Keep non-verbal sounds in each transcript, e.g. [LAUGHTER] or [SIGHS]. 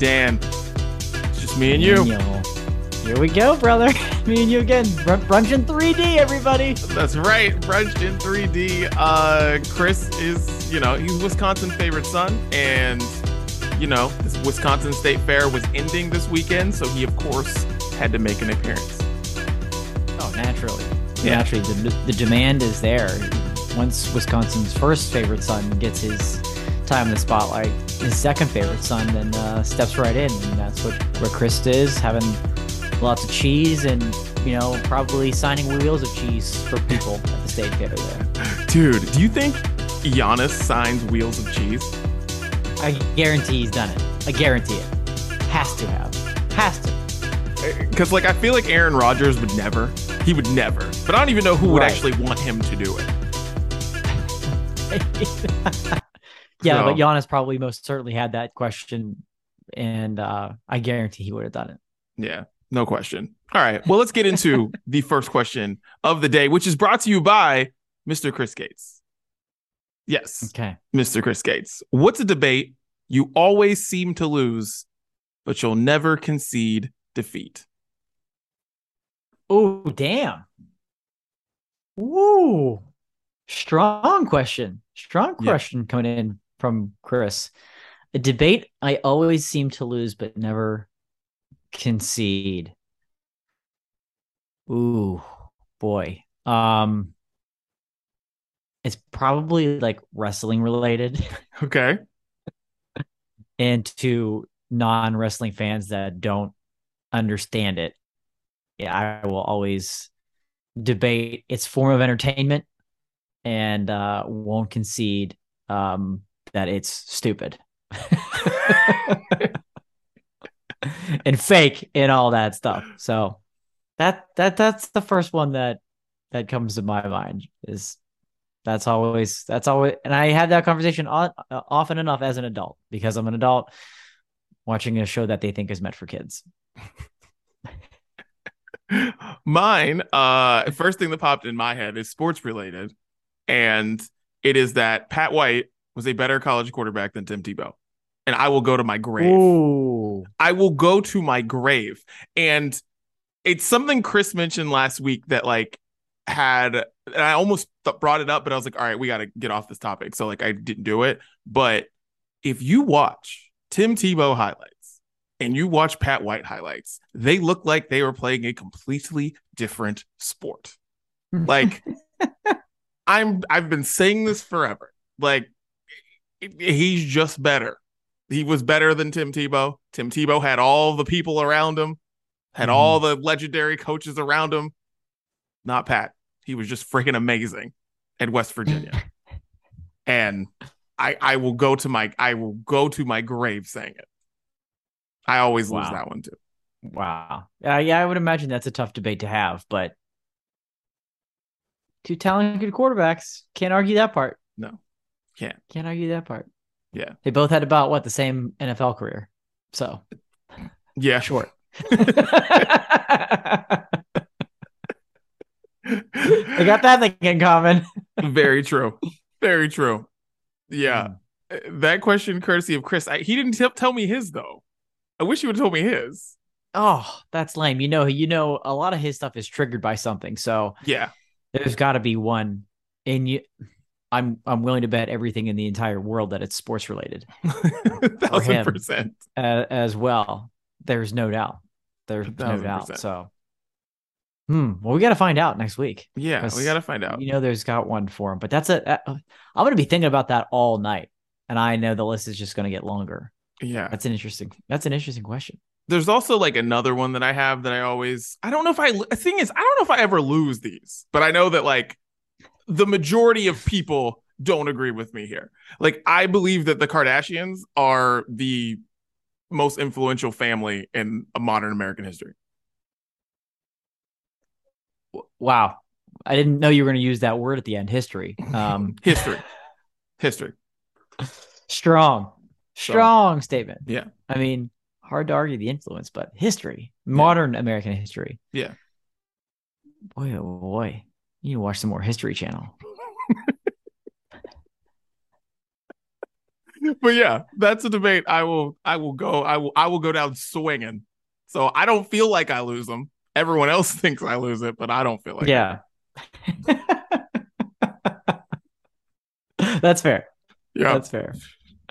Dan, it's just me and you. Here we go, brother. [LAUGHS] Me and you again. Br- brunch in 3D, everybody. That's right. Brunch in 3D. Uh, Chris is, you know, he's Wisconsin's favorite son, and you know, this Wisconsin State Fair was ending this weekend, so he of course had to make an appearance. Oh, naturally. Yeah. Naturally, the, the demand is there. Once Wisconsin's first favorite son gets his time in the spotlight, his second favorite son then uh, steps right in, and that's what where Chris is having lots of cheese and you know probably signing wheels of cheese for people at the state fair there. Dude, do you think Giannis signs wheels of cheese? I guarantee he's done it. I guarantee it. Has to have. Has to. Because like I feel like Aaron Rodgers would never. He would never. But I don't even know who would Right. actually want him to do it. [LAUGHS] yeah, So- but Giannis probably most certainly had that question, and uh, I guarantee he would have done it. Yeah, no question. All right. Well, let's get into [LAUGHS] the first question of the day, which is brought to you by Mr. Chris Gates. Yes, Okay. Mr. Chris Gates. What's a debate you always seem to lose, but you'll never concede defeat? Oh, damn. Woo. Strong question. Strong Yeah. question coming in from Chris. A debate I always seem to lose but never concede. Ooh, boy. Um it's probably like wrestling related [LAUGHS] Okay. and to non-wrestling fans that don't understand it. Yeah, I will always debate its form of entertainment and uh won't concede um that it's stupid. [LAUGHS] And fake and all that stuff. So that that that's the first one that that comes to my mind is that's always that's always and i had that conversation o- often enough as an adult because i'm an adult watching a show that they think is meant for kids. [LAUGHS] Mine, uh, first thing that popped in my head is sports related, and it is that Pat White was a better college quarterback than Tim Tebow, and I will go to my grave. Ooh. I will go to my grave, and it's something Chris mentioned last week that like had, and I almost th- brought it up, but I was like, all right, we got to get off this topic, so like I didn't do it. But if you watch Tim Tebow highlights and you watch Pat White highlights, they look like they were playing a completely different sport. [LAUGHS] Like I'm I've been saying this forever. Like he's just better. He was better than Tim Tebow. Tim Tebow had all the people around him, had Mhm. all the legendary coaches around him. Not Pat. He was just freaking amazing at West Virginia. [LAUGHS] and I I will go to my I will go to my grave saying it. I always lose that one too. Wow. Uh, yeah, I would imagine that's a tough debate to have, but two talented quarterbacks can't argue that part. Can't. Can't argue that part. Yeah. They both had about what the same NFL career. So Yeah. short. [LAUGHS] they got that thing in common. [LAUGHS] Very true. Very true. Yeah. Hmm. That question, courtesy of Chris. I, he didn't t- tell me his though. I wish he would have told me his. Oh, that's lame. You know, you know, a lot of his stuff is triggered by something. So Yeah. there's got to be one. And you, I'm I'm willing to bet everything in the entire world that it's sports related [LAUGHS] Thousand him. percent. uh, as well. There's no doubt. There's no doubt. percent. So, hmm. Well, we got to find out next week. Yeah. We got to find out. You know, there's got one for him, but that's a. Uh, I'm going to be thinking about that all night, and I know the list is just going to get longer. Yeah. That's an interesting. That's an interesting question. There's also like another one that I have that I always, I don't know if I, the thing is, I don't know if I ever lose these, but I know that like the majority of people don't agree with me here. Like, I believe that the Kardashians are the most influential family in modern American history. Wow, I didn't know you were going to use that word at the end. History. Um, [LAUGHS] History. History. strong, So- strong statement. Yeah. I mean, hard to argue the influence, but history, modern American history. Yeah. Boy, oh boy, you need to watch some more History Channel. but yeah, that's a debate. I will, I will go, I will, I will go down swinging. So I don't feel like I lose them. Everyone else [LAUGHS] thinks I lose it, but I don't feel like. Yeah. That's fair. Yeah, that's fair.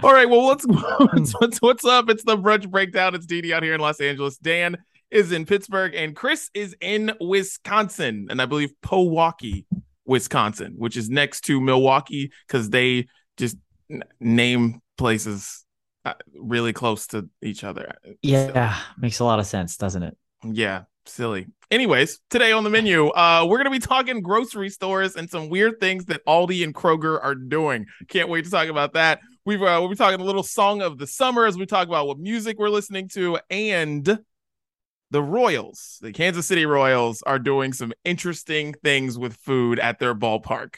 All right, well, let's [LAUGHS] hmm. what's, what's up? It's the brunch breakdown. It's Didi out here in Los Angeles. Dan is in Pittsburgh, and Chris is in Wisconsin, and I believe Pewaukee, Wisconsin, which is next to Milwaukee because they just n- name places uh, really close to each other. Yeah, so, makes a lot of sense, doesn't it? Yeah, silly. Anyways, today on the menu, uh, we're gonna be talking grocery stores and some weird things that Aldi and Kroger are doing. Can't wait to talk about that. We've uh, we'll be talking a little song of the summer as we talk about what music we're listening to, and the Royals, the Kansas City Royals, are doing some interesting things with food at their ballpark.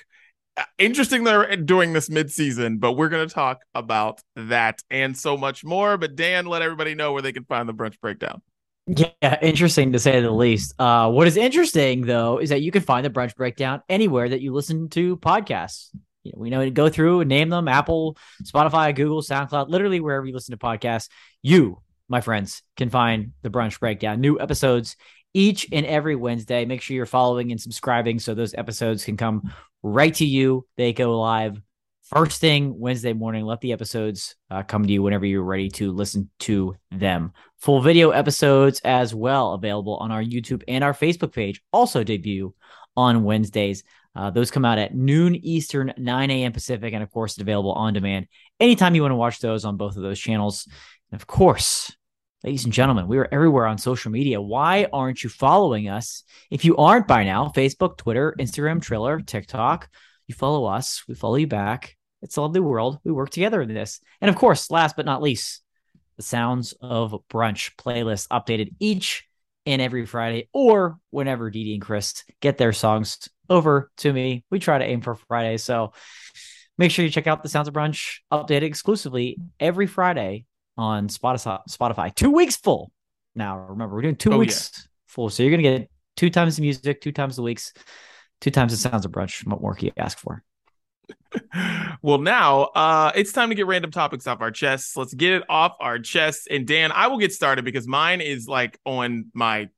Uh, interesting they're doing this midseason, but we're going to talk about that and so much more. But Dan, let everybody know where they can find the brunch breakdown. Yeah, interesting to say the least. Uh, what is interesting though is that you can find the brunch breakdown anywhere that you listen to podcasts. You know, we know to go through and name them Apple, Spotify, Google, SoundCloud, literally wherever you listen to podcasts. You, my friends, can find the brunch breakdown. New episodes each and every Wednesday. Make sure you're following and subscribing so those episodes can come right to you. They go live first thing Wednesday morning. Let the episodes uh, come to you whenever you're ready to listen to them. Full video episodes as well available on our YouTube and our Facebook page. Also debut on Wednesdays. Uh, those come out at noon Eastern, 9 a.m. Pacific, and of course, it's available on demand anytime you want to watch those on both of those channels. And of course, ladies and gentlemen, we are everywhere on social media. Why aren't you following us? If you aren't by now, Facebook, Twitter, Instagram, Triller, TikTok, you follow us, we follow you back. It's a lovely world. We work together in this. And of course, last but not least, the Sounds of Brunch playlist updated each and every Friday or whenever Didi and Chris get their songs over to me. We try to aim for Friday. So make sure you check out the Sounds of Brunch updated exclusively every Friday on Spotify. Spotify. Two weeks full. Now, remember, we're doing two oh, weeks yeah. full. So you're going to get two times the music, two times the weeks, two times the Sounds of Brunch. What more can you ask for? [LAUGHS] well, now uh, it's time to get random topics off our chests. Let's get it off our chests. And Dan, I will get started because mine is like on my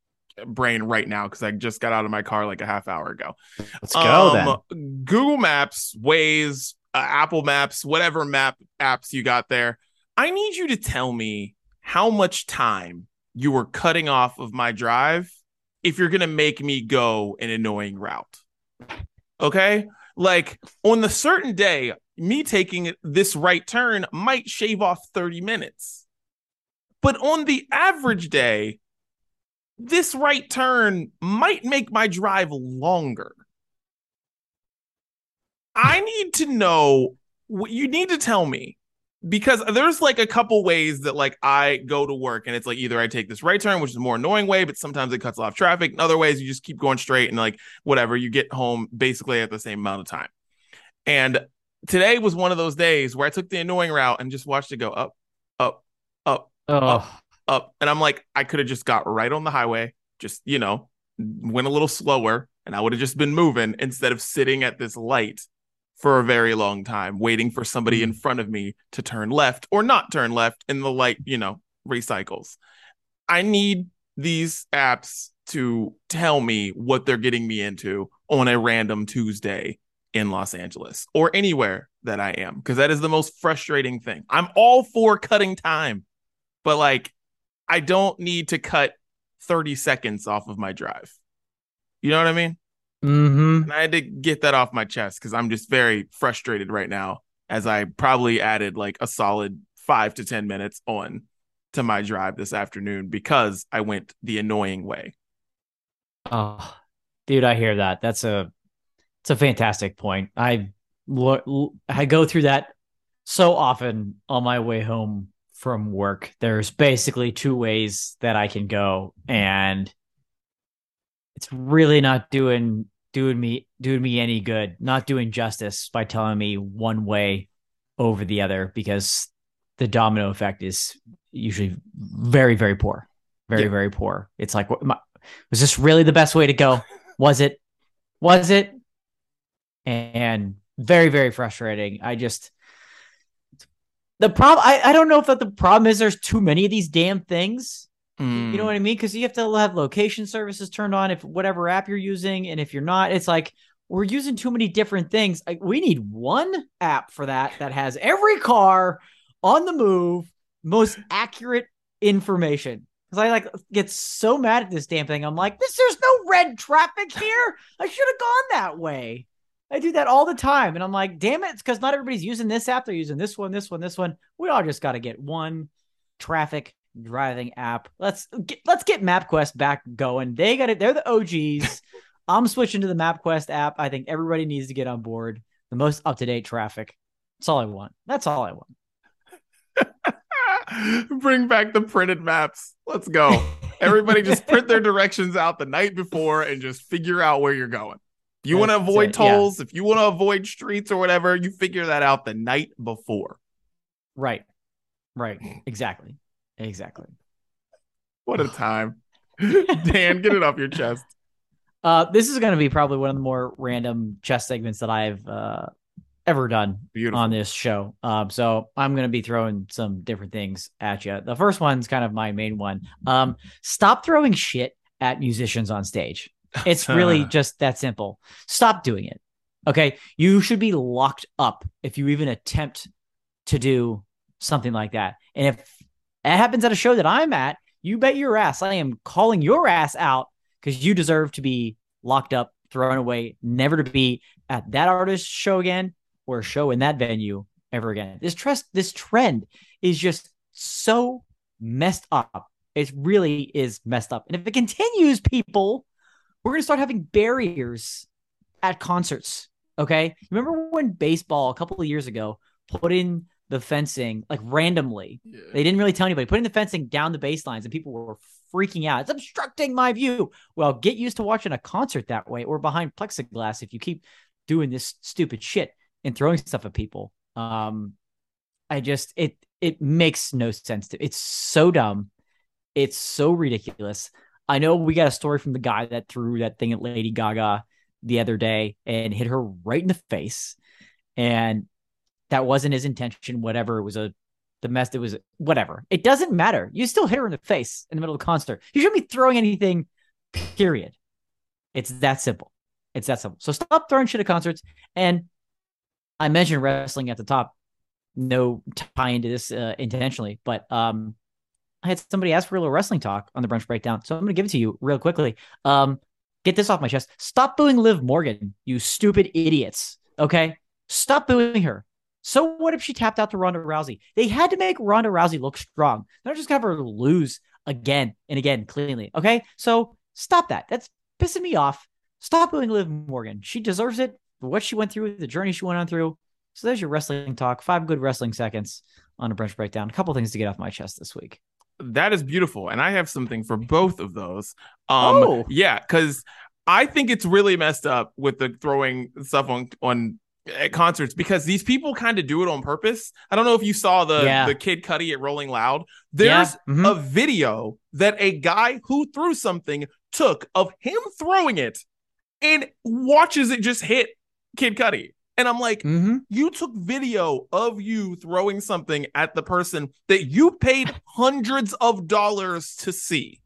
brain right now because I just got out of my car like a half hour ago. Let's go um, then. Google Maps, Waze, uh, Apple Maps, whatever map apps you got there. I need you to tell me how much time you were cutting off of my drive if you're going to make me go an annoying route. Okay? Like on the certain day, me taking this right turn might shave off 30 minutes. But on the average day, this right turn might make my drive longer. I need to know what you need to tell me because there's like a couple ways that like I go to work and it's like either I take this right turn, which is a more annoying way, but sometimes it cuts off traffic. In other ways, you just keep going straight and like whatever, you get home basically at the same amount of time. And today was one of those days where I took the annoying route and just watched it go up, up, up, oh. up, up. And I'm like, I could have just got right on the highway, just, you know, went a little slower and I would have just been moving instead of sitting at this light for a very long time, waiting for somebody in mm. front of me to turn left or not turn left, and the light, you know, recycles. I need these apps to tell me what they're getting me into on a random Tuesday in Los Angeles or anywhere that I am, because that is the most frustrating thing. I'm all for cutting time, but like, I don't need to cut 30 seconds off of my drive. You know what I mean? Mm-hmm. And I had to get that off my chest because I'm just very frustrated right now as I probably added like a solid five to 10 minutes on to my drive this afternoon because I went the annoying way. Oh, dude, I hear that. That's a, it's a fantastic point. I, I go through that so often on my way home from work. There's basically two ways that I can go and it's really not doing doing me doing me any good, not doing justice by telling me one way over the other because the domino effect is usually very very poor, very yeah. very poor. It's like, my, was this really the best way to go? Was it? Was it? And very very frustrating. I just The problem, I, I don't know if that the problem is there's too many of these damn things. Mm. You know what I mean? Because you have to have location services turned on if whatever app you're using, and if you're not, it's like we're using too many different things. Like, we need one app for that that has every car on the move, most accurate information. Because I like get so mad at this damn thing. I'm like, this there's no red traffic here. I should have gone that way. I do that all the time, and I'm like, damn it, it's because not everybody's using this app. They're using this one, this one, this one. We all just got to get one traffic driving app. Let's get let's get MapQuest back going. They got it. They're the OGs. [LAUGHS] I'm switching to the MapQuest app. I think everybody needs to get on board. The most up to date traffic. That's all I want. That's all I want. [LAUGHS] Bring back the printed maps. Let's go. Everybody just [LAUGHS] print their directions out the night before and just figure out where you're going. If you want to avoid it, tolls, yeah. if you want to avoid streets or whatever, you figure that out the night before. Right. Right. Exactly. Exactly. What a time. [LAUGHS] Dan, get it off your chest. [LAUGHS] Uh, this is going to be probably one of the more random chess segments that I've uh, ever done Beautiful. on this show. Um, so I'm going to be throwing some different things at you. The first one's kind of my main one. Um, stop throwing shit at musicians on stage. It's really [LAUGHS] just that simple. Stop doing it. Okay. You should be locked up if you even attempt to do something like that. And if that happens at a show that I'm at, you bet your ass I am calling your ass out because you deserve to be locked up, thrown away, never to be at that artist's show again or a show in that venue ever again. This trust, this trend is just so messed up. It really is messed up. And if it continues, people, we're going to start having barriers at concerts. Okay. Remember when baseball a couple of years ago put in the fencing like randomly? Yeah. They didn't really tell anybody, putting the fencing down the baselines and people were freaking out. It's obstructing my view. Well, get used to watching a concert that way or behind plexiglass if you keep doing this stupid shit and throwing stuff at people. Um, I just it it makes no sense to. It's so dumb. It's so ridiculous. I know we got a story from the guy that threw that thing at Lady Gaga the other day and hit her right in the face, and that wasn't his intention. Whatever it was a the mess. It was whatever. It doesn't matter. You still hit her in the face in the middle of the concert. You shouldn't be throwing anything. Period. It's that simple. It's that simple. So stop throwing shit at concerts and I mentioned wrestling at the top. No tie into this uh, intentionally, but um, I had somebody ask for a little wrestling talk on the brunch breakdown, so I'm going to give it to you real quickly. Um, get this off my chest. Stop booing Liv Morgan, you stupid idiots. Okay, stop booing her. So what if she tapped out to Ronda Rousey? They had to make Ronda Rousey look strong. They're just gonna have her lose again and again cleanly. Okay, so stop that. That's pissing me off. Stop booing Liv Morgan. She deserves it for what she went through, the journey she went on through. So there's your wrestling talk. Five good wrestling seconds on a brunch breakdown. A couple things to get off my chest this week. That is beautiful, and I have something for both of those. Um, oh. yeah, because I think it's really messed up with the throwing stuff on on at concerts because these people kind of do it on purpose. I don't know if you saw the yeah. the Kid Cudi at Rolling Loud. There's yeah. mm-hmm. a video that a guy who threw something took of him throwing it and watches it just hit Kid Cudi. And I'm like, mm-hmm. you took video of you throwing something at the person that you paid hundreds of dollars to see.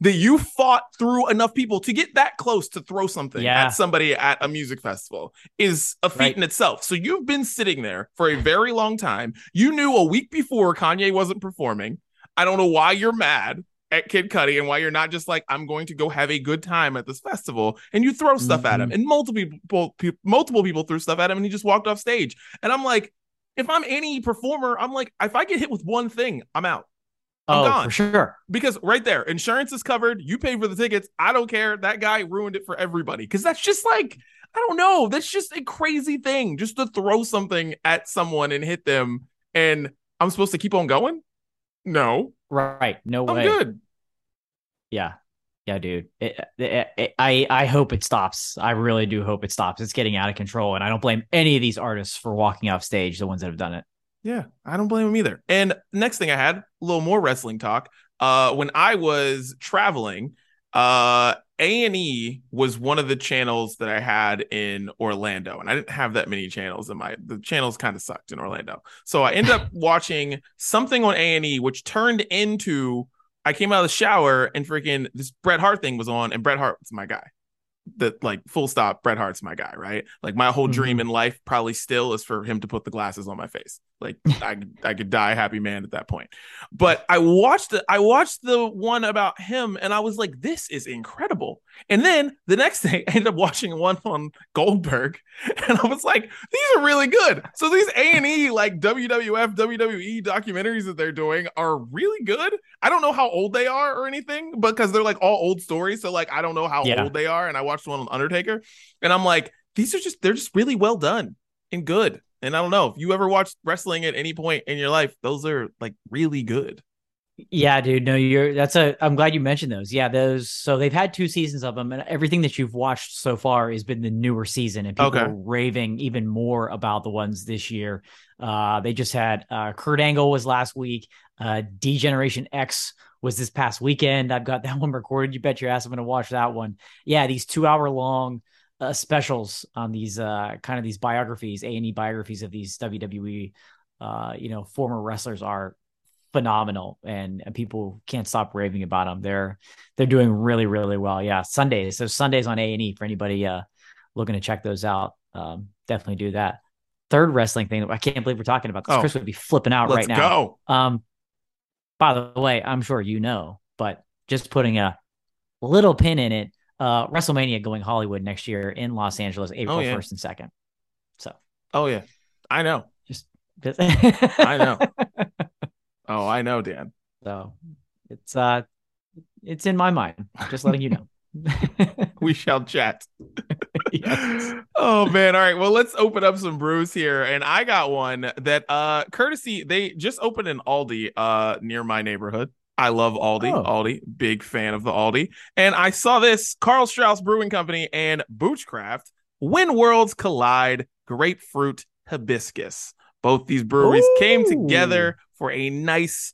That you fought through enough people to get that close to throw something yeah. at somebody at a music festival is a feat right. in itself. So you've been sitting there for a very long time. You knew a week before Kanye wasn't performing. I don't know why you're mad at Kid Cudi and why you're not just like I'm going to go have a good time at this festival and you throw stuff mm-hmm. at him mm-hmm. and multiple people multiple people threw stuff at him and he just walked off stage and I'm like if I'm any performer I'm like if I get hit with one thing I'm out I'm oh, gone. for sure. Because right there, insurance is covered. You paid for the tickets. I don't care. That guy ruined it for everybody. Because that's just like, I don't know. That's just a crazy thing. Just to throw something at someone and hit them. And I'm supposed to keep on going? No. Right. No I'm way. good. Yeah. Yeah, dude. It, it, it, I I hope it stops. I really do hope it stops. It's getting out of control, and I don't blame any of these artists for walking off stage. The ones that have done it. Yeah, I don't blame him either. And next thing I had a little more wrestling talk. Uh, when I was traveling, uh, A&E was one of the channels that I had in Orlando and I didn't have that many channels in my the channels kind of sucked in Orlando. So I ended up [LAUGHS] watching something on A&E which turned into I came out of the shower and freaking this Bret Hart thing was on and Bret Hart was my guy that like full stop bret hart's my guy right like my whole dream Mhm. in life probably still is for him to put the glasses on my face like i i could die a happy man at that point. But i watched the i watched the one about him and i was like this is incredible. And then the next [LAUGHS] day i ended up watching one on goldberg [LAUGHS] and i was like these are really good. So these a&e like wwf wwe E documentaries that they're doing are really good. I don't know how old they are or anything because they're like all old stories. So like i don't know how Yeah. old they are. And i watched one on undertaker and i'm like these are just they're just really well done and good and i don't know if you ever watched wrestling at any point in your life those are like really good Yeah, dude. No, you're that's a I'm glad you mentioned those. Yeah, those so they've had two seasons of them, and everything that you've watched so far has been the newer season, and people Okay. are raving even more about the ones this year. Uh they just had uh Kurt Angle was last week, uh D Generation X was this past weekend. I've got that [LAUGHS] one recorded. You bet your ass I'm gonna watch that one. Yeah, these two hour long uh, specials on these uh kind of these biographies, A and E biographies of these WWE uh you know former wrestlers are phenomenal and, and people can't stop raving about them. They're they're doing really really well. Yeah, Sundays. So Sundays on A and E for anybody uh looking to check those out. Um, definitely do that. Third wrestling thing. I can't believe we're talking about this. Oh. Chris would be flipping out right now. go Um, by the way, I'm sure you know, but just putting a little pin in it. Uh, WrestleMania going Hollywood next year in Los Angeles, April Oh, yeah. 1st and 2nd. So oh yeah i know Just, [LAUGHS] I know. oh i know dan So it's uh it's in my mind. Just letting you know. [LAUGHS] we shall chat [LAUGHS] Yes. oh man all right well let's open up some brews here and i got one that uh courtesy they just opened an aldi uh near my neighborhood i love aldi Oh. aldi big fan of the aldi and i saw this karl strauss brewing company and boochcraft when worlds collide grapefruit hibiscus both these breweries came together for a nice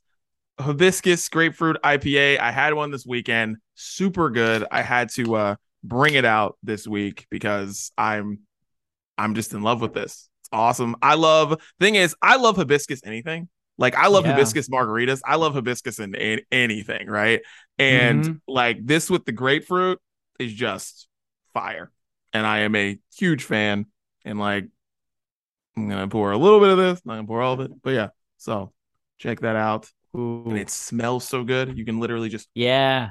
hibiscus grapefruit IPA. I had one this weekend, super good. I had to uh bring it out this week because I'm I'm just in love with this. It's awesome. I love thing is I love hibiscus anything. Like I love Yeah. hibiscus margaritas. I love hibiscus in a- anything, right? And Mhm. like this with the grapefruit is just fire. And I am a huge fan. And like I'm gonna pour a little bit of this, not gonna pour all of it, but yeah. So check that out. Ooh. And it smells so good. You can literally just yeah.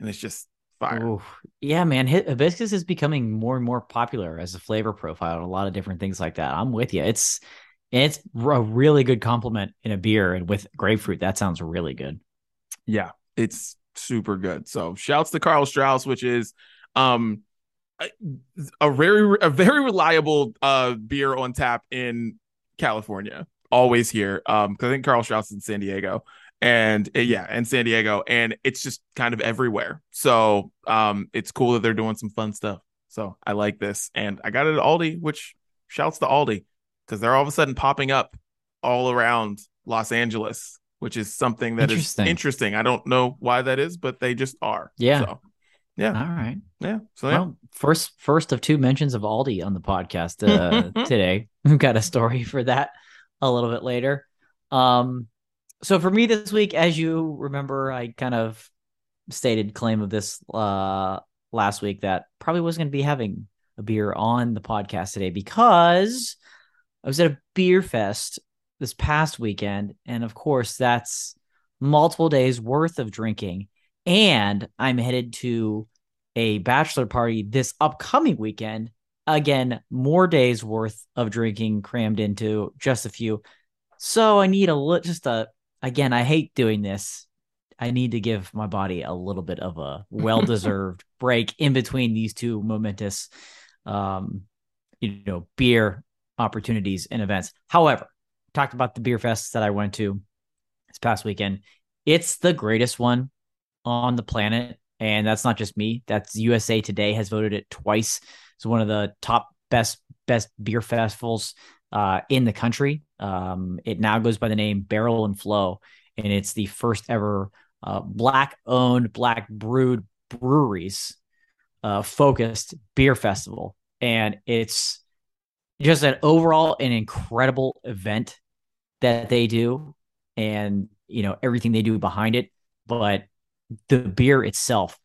and it's just fire. Ooh. Yeah, man. Hi- Hibiscus is becoming more and more popular as a flavor profile and a lot of different things like that. I'm with you. It's and it's a really good compliment in a beer and with grapefruit. That sounds really good. Yeah, it's super good. So shouts to Karl Strauss, which is um a, very a very reliable uh beer on tap in California. Always here. Um, because I think Karl Strauss is in San Diego. And uh, yeah, in San Diego, and it's just kind of everywhere. So um, it's cool that they're doing some fun stuff. So I like this, and I got it at Aldi, which shouts to Aldi because they're all of a sudden popping up all around Los Angeles, which is something that is Interesting. interesting. I don't know why that is, but they just are. Yeah. So, yeah. All right. Yeah. So yeah. Well, first first of two mentions of Aldi on the podcast uh, [LAUGHS] today. We've got a story for that a little bit later. Um, so for me this week, as you remember, I kind of stated claim of this uh last week that probably wasn't going to be having a beer on the podcast today because I was at a beer fest this past weekend, and of course that's multiple days worth of drinking, and I'm headed to a bachelor party this upcoming weekend. Again, more days worth of drinking crammed into just a few. So I need a little, just a, again, I hate doing this. I need to give my body a little bit of a well deserved [LAUGHS] break in between these two momentous, um, you know, beer opportunities and events. However, talked about the beer fest that I went to this past weekend. It's the greatest one on the planet. And that's not just me. That's USA Today has voted it twice. It's one of the top best best beer festivals uh, in the country. Um, it now goes by the name Barrel and Flow, and it's the first ever uh, black owned, black brewed breweries uh, focused beer festival, and it's just an overall an incredible event that they do, and you know everything they do behind it. But the beer itself,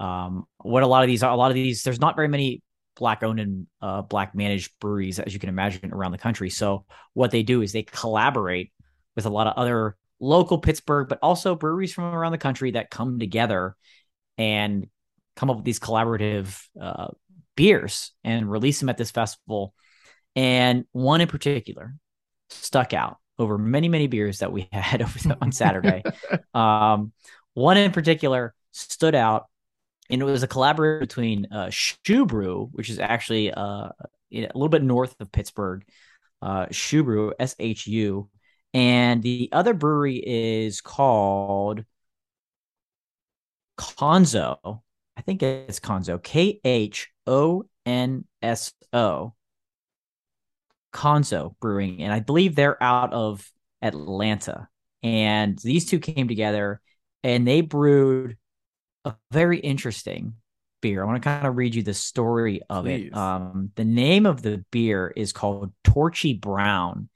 um, what a lot of these are, a lot of these, there's not very many black owned and uh, black managed breweries, as you can imagine, around the country. So what they do is they collaborate with a lot of other local Pittsburgh, but also breweries from around the country that come together and come up with these collaborative uh, beers and release them at this festival. And one in particular stuck out over many, many beers that we [LAUGHS] had over the, on Saturday. [LAUGHS] um, one in particular stood out, and it was a collaboration between uh, ShuBrew, which is actually uh, a little bit north of Pittsburgh, uh, ShuBrew, S H U, and the other brewery is called Khonso. I think it's Khonso. K H O N S O. Khonso Brewing, and I believe they're out of Atlanta. And these two came together and they brewed a very interesting beer. I want to kind of read you the story of Please. it. Um, the name of the beer is called Torchy Brown,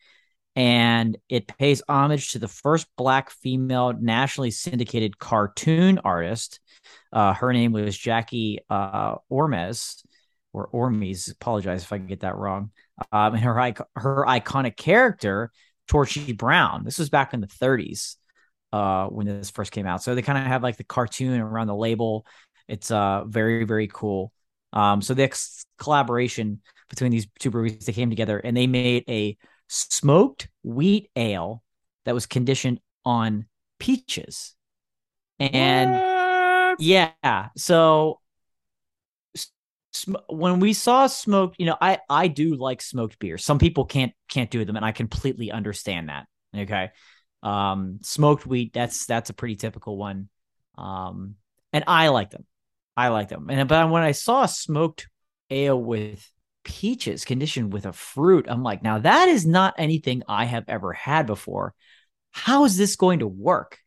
and it pays homage to the first black female nationally syndicated cartoon artist. Uh, her name was Jackie uh, Ormes or Ormes. Apologize if I get that wrong. Um, and her her iconic character, Torchy Brown. This was back in the 30s uh, when this first came out. So they kind of have like the cartoon around the label. It's uh very very cool. Um, so the ex- collaboration between these two breweries, they came together and they made a smoked wheat ale that was conditioned on peaches. And what? yeah, so when we saw smoked, you know, I I do like smoked beer. Some people can't can't do them, and I completely understand that. Okay, um, smoked wheat that's that's a pretty typical one, um, and I like them. I like them. And but when I saw smoked ale with peaches conditioned with a fruit, I'm like, now that is not anything I have ever had before. How is this going to work?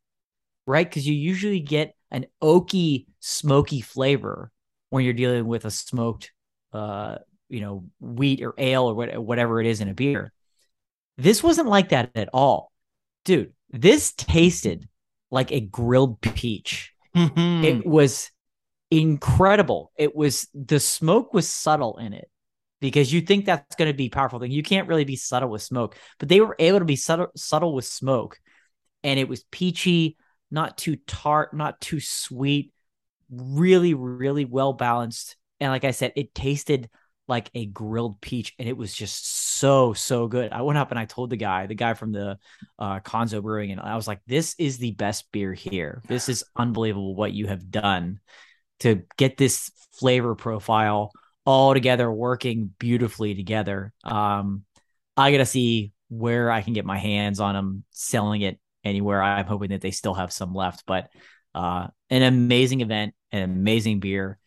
Right? Because you usually get an oaky, smoky flavor when you're dealing with a smoked, uh, you know, wheat or ale or whatever it is in a beer. This wasn't like that at all, dude. This tasted like a grilled peach. Mm-hmm. It was incredible. It was the smoke was subtle in it because you think that's going to be powerful thing. You can't really be subtle with smoke, but they were able to be subtle, subtle with smoke, and it was peachy, not too tart, not too sweet, really, really well balanced. And like I said, it tasted like a grilled peach, and it was just so so good. I went up and I told the guy, the guy from the uh, Khonso Brewing, and I was like, "This is the best beer here. This is unbelievable what you have done." to get this flavor profile all together working beautifully together. Um, I got to see where I can get my hands on them selling it anywhere. I'm hoping that they still have some left, but uh, an amazing event, an amazing beer.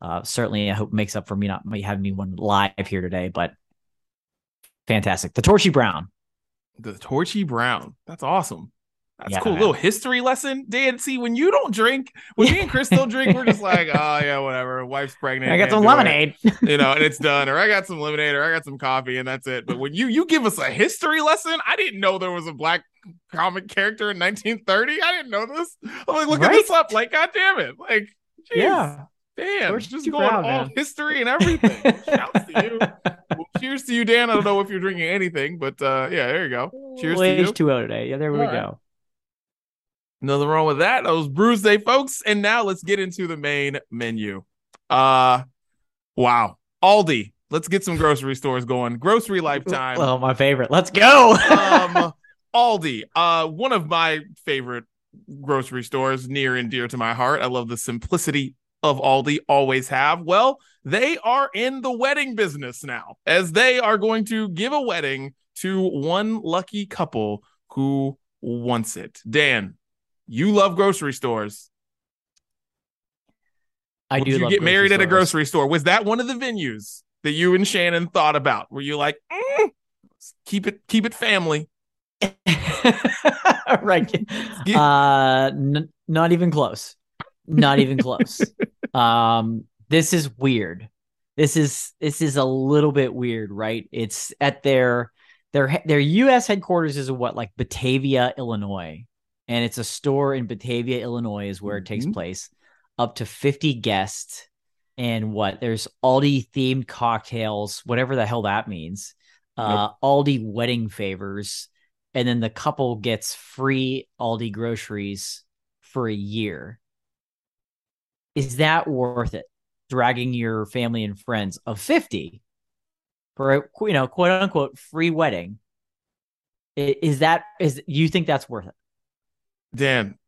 Uh, certainly, I hope makes up for me not having me one live here today, but fantastic. The Torchy Brown. The Torchy Brown. That's awesome. That's yeah, cool. Little history lesson. Dan, see, when you don't drink, when me and Chris don't drink, we're just like, oh yeah, whatever. Wife's pregnant. [LAUGHS] I got some lemonade. you know, and it's done. Or I got some lemonade, or I got some coffee, and that's it. But when you you give us a history lesson, I didn't know there was a black comic character in 1930. I didn't know this. I'm like, look right? this up. Like, god damn it. Like, geez, yeah. Damn, just going proud, all man. history and everything. [LAUGHS] Shouts to you. Well, cheers to you, Dan. I don't know if you're drinking anything, but uh yeah, there you go. Cheers to you. H2O today. Yeah, there all we right. Nothing wrong with that. That was Brews Day, folks. And now let's get into the main menu. Uh wow. Aldi. Let's get some grocery stores going. Grocery Lifetime. Oh, my favorite. Let's go. um [LAUGHS] Aldi. Uh one of my favorite grocery stores near and dear to my heart. I love the simplicity of Aldi always have. Well, they are in the wedding business now, as they are going to give a wedding to one lucky couple who wants it. Dan, you love grocery stores. I do. You get married stores. at a grocery store. Was that one of the venues that you and Shannon thought about? Were you like, mm, keep it, keep it family? [LAUGHS] right. Uh, n- not even close. Not even close. [LAUGHS] Um, this is weird. This is this is a little bit weird, right? It's at their their their U.S. headquarters is what like Batavia, Illinois, and it's a store in Batavia, Illinois, is where it takes Mhm. place. Up to fifty guests, and what there's Aldi themed cocktails, whatever the hell that means. Uh, Aldi wedding favors, and then the couple gets free Aldi groceries for a year. Is that worth it? Dragging your family and friends of 50 for a you know quote unquote free wedding. Is that is you think that's worth it? Dan,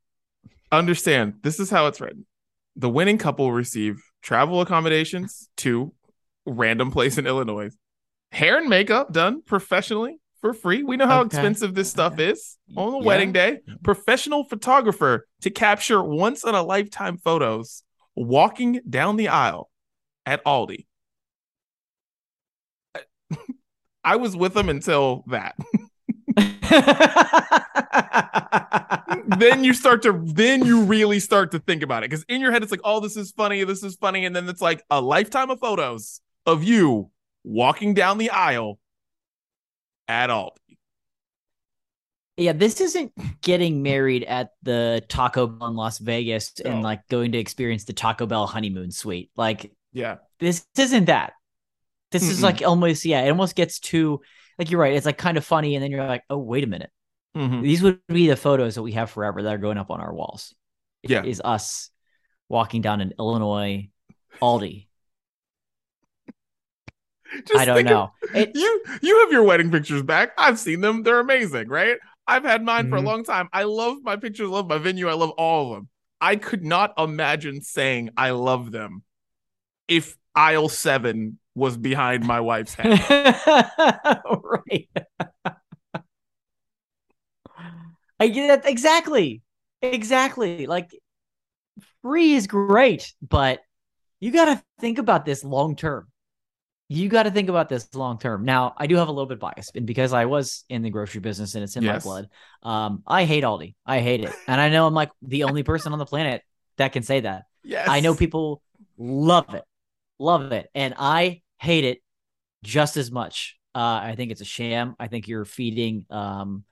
understand this is how it's written. The winning couple receive travel accommodations to random place in Illinois, hair and makeup done professionally for free. We know how Okay. expensive this stuff is on the Yeah. wedding day. Professional photographer to capture once in a lifetime photos walking down the aisle at Aldi. [LAUGHS] I was with them until that. [LAUGHS] [LAUGHS] then you start to then you really start to think about it because in your head it's like oh this is funny this is funny and then it's like a lifetime of photos of you walking down the aisle at all yeah, this isn't getting married at the Taco Bell in Las Vegas No. and like going to experience the Taco Bell honeymoon suite. Like Yeah. this isn't that. This is Mm-mm. like almost yeah, it almost gets too like you're right. It's like kind of funny, and then you're like, oh wait a minute, Mhm. these would be the photos that we have forever that are going up on our walls. Yeah. is us walking down in Illinois Aldi. [LAUGHS] I don't of- know. It, you you have your wedding pictures back. I've seen them. They're amazing, right? I've had mine for a Mhm. long time. I love my pictures, love my venue, I love all of them. I could not imagine saying I love them if aisle 7 was behind my wife's [LAUGHS] head. right. I get that exactly. Exactly. Like free is great, but you got to think about this long term. You got to think about this long term. Now, I do have a little bit bias, and because I was in the grocery business and it's in Yes. my blood, um, I hate Aldi. I hate it, and I know I'm like the only person on the planet that can say that. yes. I know people love it, love it, and I hate it just as much. Uh, I think it's a sham. I think you're feeding, um,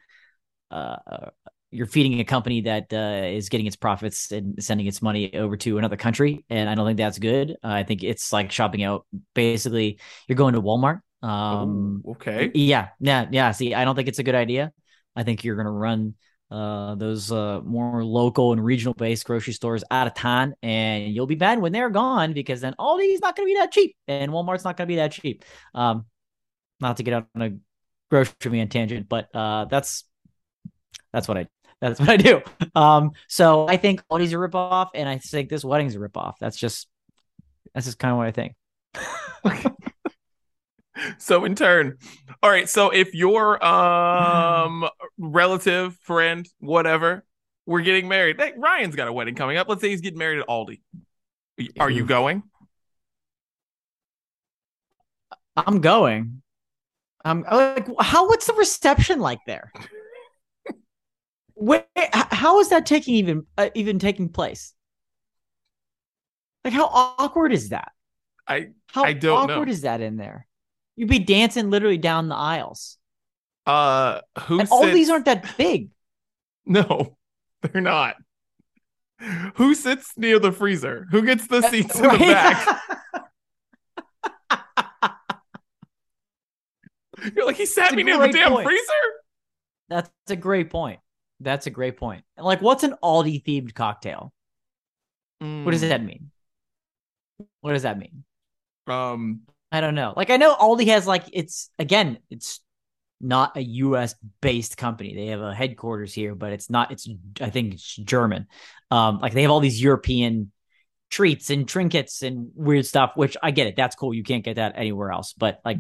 uh, uh, you're feeding a company that uh, is getting its profits and sending its money over to another country, and I don't think that's good. Uh, I think it's like shopping out. Basically, you're going to Walmart. Um, Ooh, okay. yeah, yeah, yeah. See, I don't think it's a good idea. I think you're going to run uh, those uh, more local and regional based grocery stores out of town, and you'll be mad when they're gone because then Aldi's not going to be that cheap, and Walmart's not going to be that cheap. Um, not to get on a grocery man tangent, but uh, that's that's what I that's [LAUGHS] what I do. Um, so I think Aldi's a ripoff, and I think this wedding's a ripoff. That's just that's just kind of what I think. [LAUGHS] So in turn, all right. So if your [SIGHS] um relative, friend, whatever, we're getting married. Hey, Ryan's got a wedding coming up. Let's say he's getting married at Aldi. Are you going? I'm going. I'm like, how? What's the reception like there? Wait, how is that taking even uh, even taking place? Like, how awkward is that? I How I don't know. awkward is that in there? You'd be dancing literally down the aisles, uh who and all these aren't that big. [LAUGHS] No, they're not. Who sits near the freezer? Who gets the seats in the back? [LAUGHS] You're like he sat a me near the damn point. freezer. That's a great point. That's a great point. And like, what's an Aldi themed cocktail? What does Mm, that mean? What does that mean? Um, I don't know. Like I know Aldi has like it's again, it's not a US based company. They have a headquarters here, but it's not it's I think it's German. Um like they have all these European treats and trinkets and weird stuff, which I get it. That's cool. You can't get that anywhere else. But like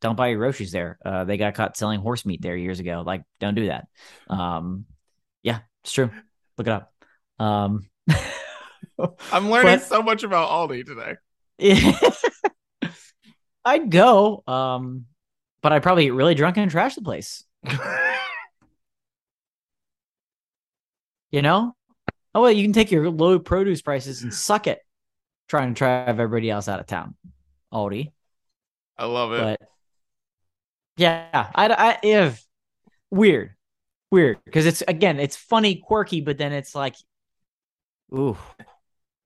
don't buy your groceries there. Uh they got caught selling horse meat there years ago. Like don't do that. Um yeah, it's true. Look it up. Um [LAUGHS] I'm learning But- so much about Aldi today. [LAUGHS] I'd go, um, but I'd probably get really drunk and trash the place. You know? Oh, well, you can take your low produce prices and suck it. trying to drive everybody else out of town. Aldi. I love it. But yeah, I, I if weird, weird because it's again, it's funny, quirky, but then it's like, ooh,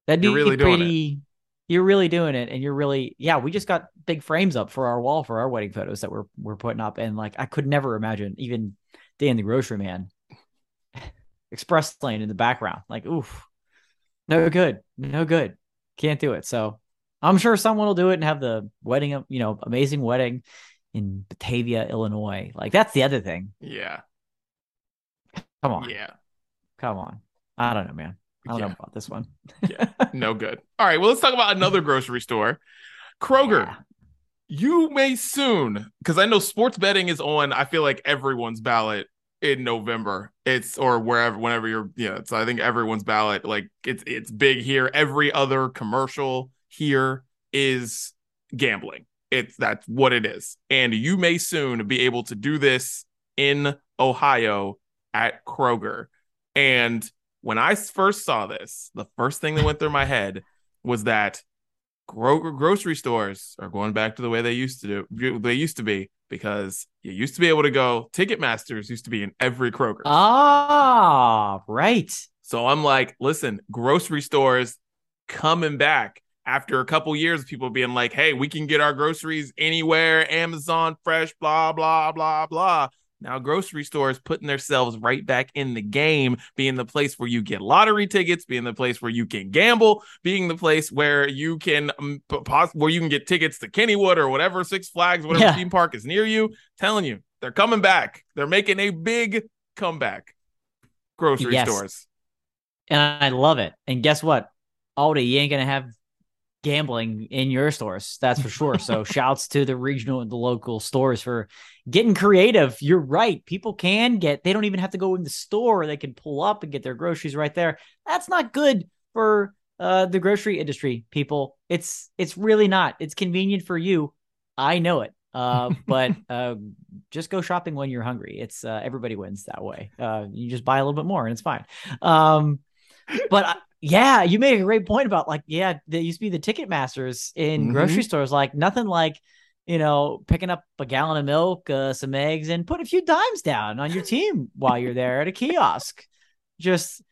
that'd be really pretty. You're really doing it, and you're really yeah. We just got big frames up for our wall for our wedding photos that we're we're putting up, and like I could never imagine even dan the grocery man, [LAUGHS] express lane in the background, like oof, no good, no good, can't do it. So I'm sure someone will do it and have the wedding, you know, amazing wedding in Batavia, Illinois. Like that's the other thing. yeah. Come on, Yeah. come on. I don't know, man. I don't Yeah. know about this one. yeah, No good. All right. Well, let's talk about another grocery store. Kroger. Yeah. You may soon, because I know sports betting is on, I feel like everyone's ballot in November. It's or wherever, whenever you're, yeah. so I think everyone's ballot. Like it's it's big here. Every other commercial here is gambling. It's that's what it is. And you may soon be able to do this in Ohio at Kroger. And when I first saw this, the first thing that went through my head was that gro- grocery stores are going back to the way they used to do. They used to be because you used to be able to go. Ticketmasters used to be in every Kroger. Ah, right. So I'm like, listen, grocery stores coming back after a couple years of people being like, hey, we can get our groceries anywhere, Amazon, fresh, blah, blah, blah, blah. Now, grocery stores putting themselves right back in the game, being the place where you get lottery tickets, being the place where you can gamble, being the place where you can um, where you can get tickets to Kennywood or whatever Six Flags, whatever Yeah. theme park is near you. Telling you, they're coming back. They're making a big comeback. Grocery Yes. stores. And I love it. And guess what? Aldi, you ain't gonna have gambling in your stores. That's for sure. So [LAUGHS] shouts to the regional and the local stores for getting creative. You're right. People can get they don't even have to go in the store. They can pull up and get their groceries right there. That's not good for uh the grocery industry, people. It's it's really not. It's convenient for you. I know it. Uh, [LAUGHS] but uh, just go shopping when you're hungry. It's uh, everybody wins that way. Uh, you just buy a little bit more and it's fine. Um, but uh, yeah, you made a great point about like, yeah, there used to be the ticket masters in Mhm. grocery stores, like nothing like, you know, picking up a gallon of milk, uh, some eggs, and put a few dimes down on your team while you're there at a kiosk. Just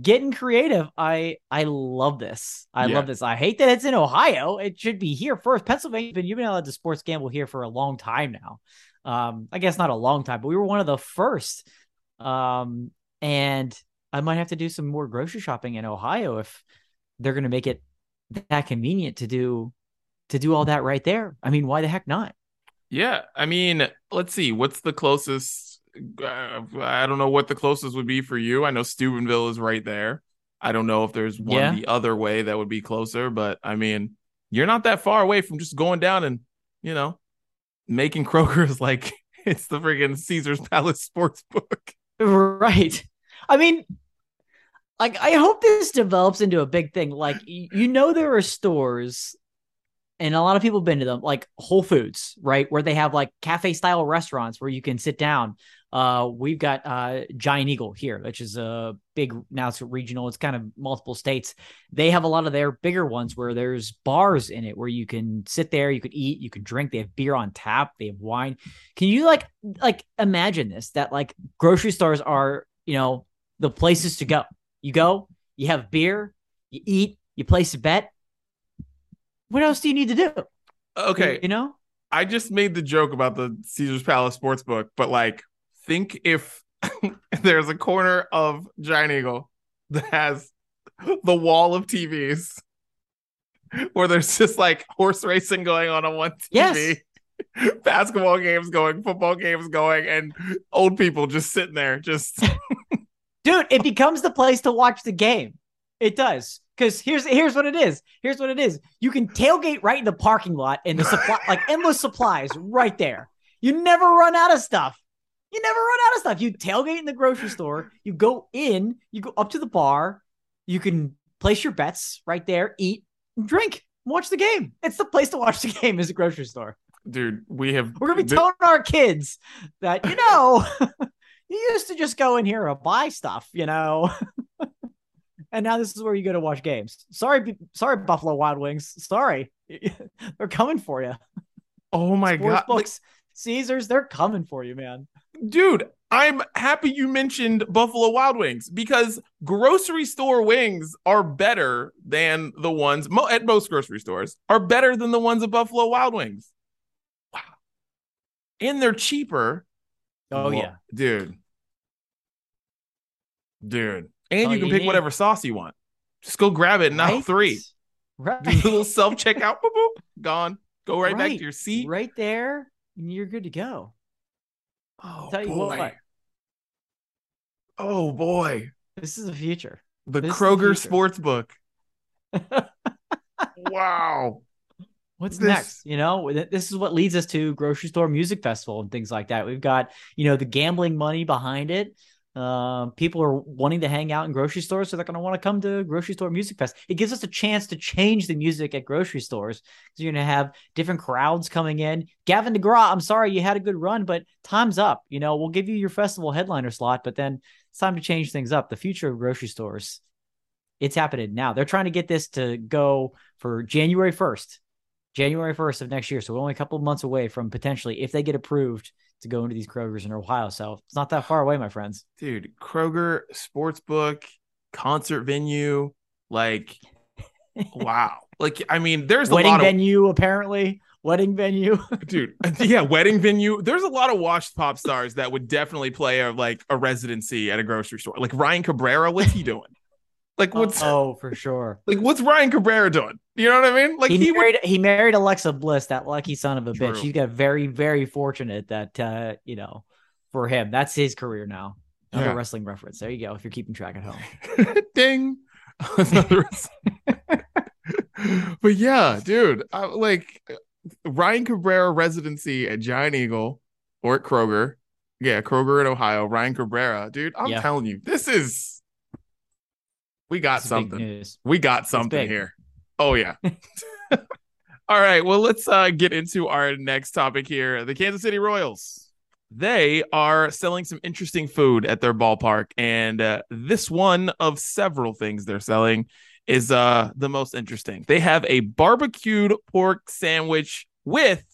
getting creative. I I love this. I Yeah. love this. I hate that it's in Ohio. It should be here first. Pennsylvania, been you've been allowed to sports gamble here for a long time now. Um, I guess not a long time, but we were one of the first. Um, and I might have to do some more grocery shopping in Ohio if they're going to make it that convenient to do to do all that right there. I mean, why the heck not? Yeah, I mean, let's see. What's the closest? Uh, I don't know what the closest would be for you. I know Steubenville is right there. I don't know if there's one Yeah. the other way that would be closer, but I mean, you're not that far away from just going down and you know making [LAUGHS] Kroger's like it's the friggin' Caesar's Palace sports book. Right. I mean, like I hope this develops into a big thing. Like you know, there are stores, and a lot of people have been to them, like Whole Foods, right, where they have like cafe style restaurants where you can sit down. Uh, we've got uh Giant Eagle here, which is a big now it's regional. It's kind of multiple states. They have a lot of their bigger ones where there's bars in it where you can sit there, you could eat, you could drink. They have beer on tap, they have wine. Can you like like imagine this that like grocery stores are you know the places to go you go you have beer you eat you place a bet. What else do you need to do? Okay, you know? I just made the joke about the Caesar's Palace sports book, but like, think if [LAUGHS] there's a corner of Giant Eagle that has the wall of TVs where there's just like horse racing going on on one TV, [LAUGHS] basketball games going, football games going, and old people just sitting there, just [LAUGHS] dude it becomes the place to watch the game. It does. Because here's here's what it is. Here's what it is. You can tailgate right in the parking lot and the supply [LAUGHS] like endless supplies right there. You never run out of stuff. You never run out of stuff. You tailgate in the grocery store. You go in. You go up to the bar. You can place your bets right there eat drink watch the game. It's the place to watch the game is a grocery store. Dude, we have we're gonna be telling our kids that you know [LAUGHS] you used to just go in here and buy stuff, you know, [LAUGHS] and now this is where you go to watch games. Sorry, sorry, Buffalo Wild Wings. Sorry, [LAUGHS] they're coming for you. Oh my Sports god, books, Caesars, they're coming for you, man. dude! I'm happy you mentioned Buffalo Wild Wings because grocery store wings are better than the ones mo- at most grocery stores are better than the ones at Buffalo Wild Wings. Wow, and they're cheaper. Oh Whoa, yeah, dude, dude, and oh, all you can you pick need. whatever sauce you want. Just go grab it. Now Right? three. right, Do a little self checkout. gone. Go right, back to your seat. right there, and you're good to go. Oh boy. what, Oh boy. this is the future. The This is the Kroger future. Sportsbook. [LAUGHS] wow. What's This- next? You know, this is what leads us to grocery store music festival and things like that. We've got, you know, the gambling money behind it. Um, people are wanting to hang out in grocery stores, so they're going to want to come to grocery store music fest. It gives us a chance to change the music at grocery stores because you're going to have different crowds coming in. Gavin DeGraw, I'm sorry you had a good run, but time's up. You know, we'll give you your festival headliner slot, but then it's time to change things up. The future of grocery stores, it's happening now. They're trying to get this to go for January 1st. January 1st of next year. So we're only a couple of months away from potentially, if they get approved, to go into these Krogers in Ohio. So it's not that far away, my friends. Dude, Kroger Sportsbook, concert venue, like [LAUGHS] wow. Like I mean, there's a Wedding lot venue, apparently. Wedding venue. [LAUGHS] dude, yeah, wedding venue. There's a lot of washed pop stars that would definitely play a like a residency at a grocery store. Like Ryan Cabrera, what's he doing? Like what's oh, for sure. [LAUGHS] like what's Ryan Cabrera doing? You know what I mean? Like he, he, would married he married Alexa Bliss, that lucky son of a True. bitch. He's got very, very fortunate that uh, you know, for him. That's his career now. Another Yeah. wrestling reference. There you go, if you're keeping track at home. [LAUGHS] Ding. [LAUGHS] But yeah, dude, I, like Ryan Cabrera residency at Giant Eagle or at Kroger. Yeah, Kroger in Ohio. Ryan Cabrera, dude. I'm Yeah. telling you, this is we got something. We got something here. Oh yeah. [LAUGHS] All right. Well, let's uh, get into our next topic here. The Kansas City Royals. They are selling some interesting food at their ballpark, and uh, this one of several things they're selling is uh, the most interesting. They have a barbecued pork sandwich with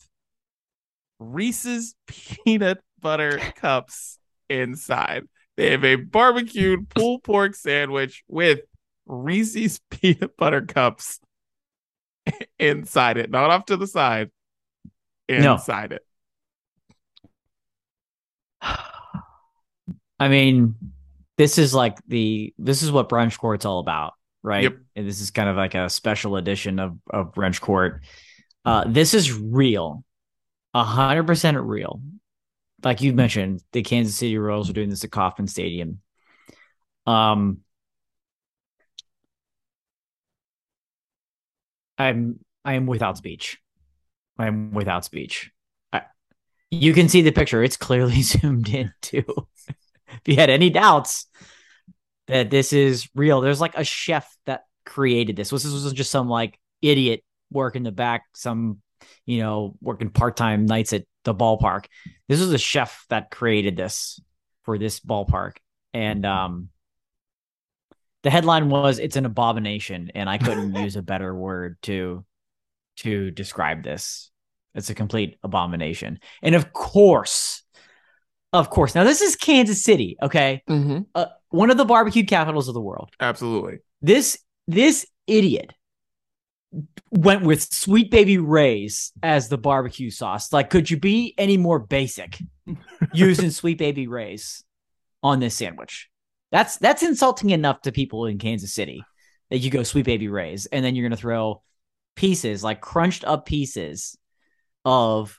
Reese's [LAUGHS] peanut butter cups inside. They have a barbecued pulled pork sandwich with Reese's [LAUGHS] peanut butter cups [LAUGHS] inside it, not off to the side. No. Inside it. [SIGHS] I mean, this is like the this is what brunch court's all about, right? Yep. And this is kind of like a special edition of of brunch court. Uh, this is real, a hundred percent real. Like you mentioned, the Kansas City Royals are doing this at Kauffman Stadium. Um, I'm I am without speech. I am without speech. I, you can see the picture; it's clearly [LAUGHS] zoomed in too. if you had any doubts that this is real, there's like a chef that created this. This wasn't just some like idiot working the back, some you know working part time nights at the ballpark. This was a chef that created this for this ballpark, and um, the headline was "It's an abomination," and I couldn't [LAUGHS] use a better word to to describe this. It's a complete abomination, and of course, of course. Now this is Kansas City, okay, Mm-hmm. uh, one of the barbecue capitals of the world. Absolutely. This this idiot went with Sweet Baby Ray's as the barbecue sauce. Like, could you be any more basic using [LAUGHS] Sweet Baby Ray's on this sandwich? That's that's insulting enough to people in Kansas City that you go Sweet Baby Ray's and then you're gonna throw pieces like crunched up pieces of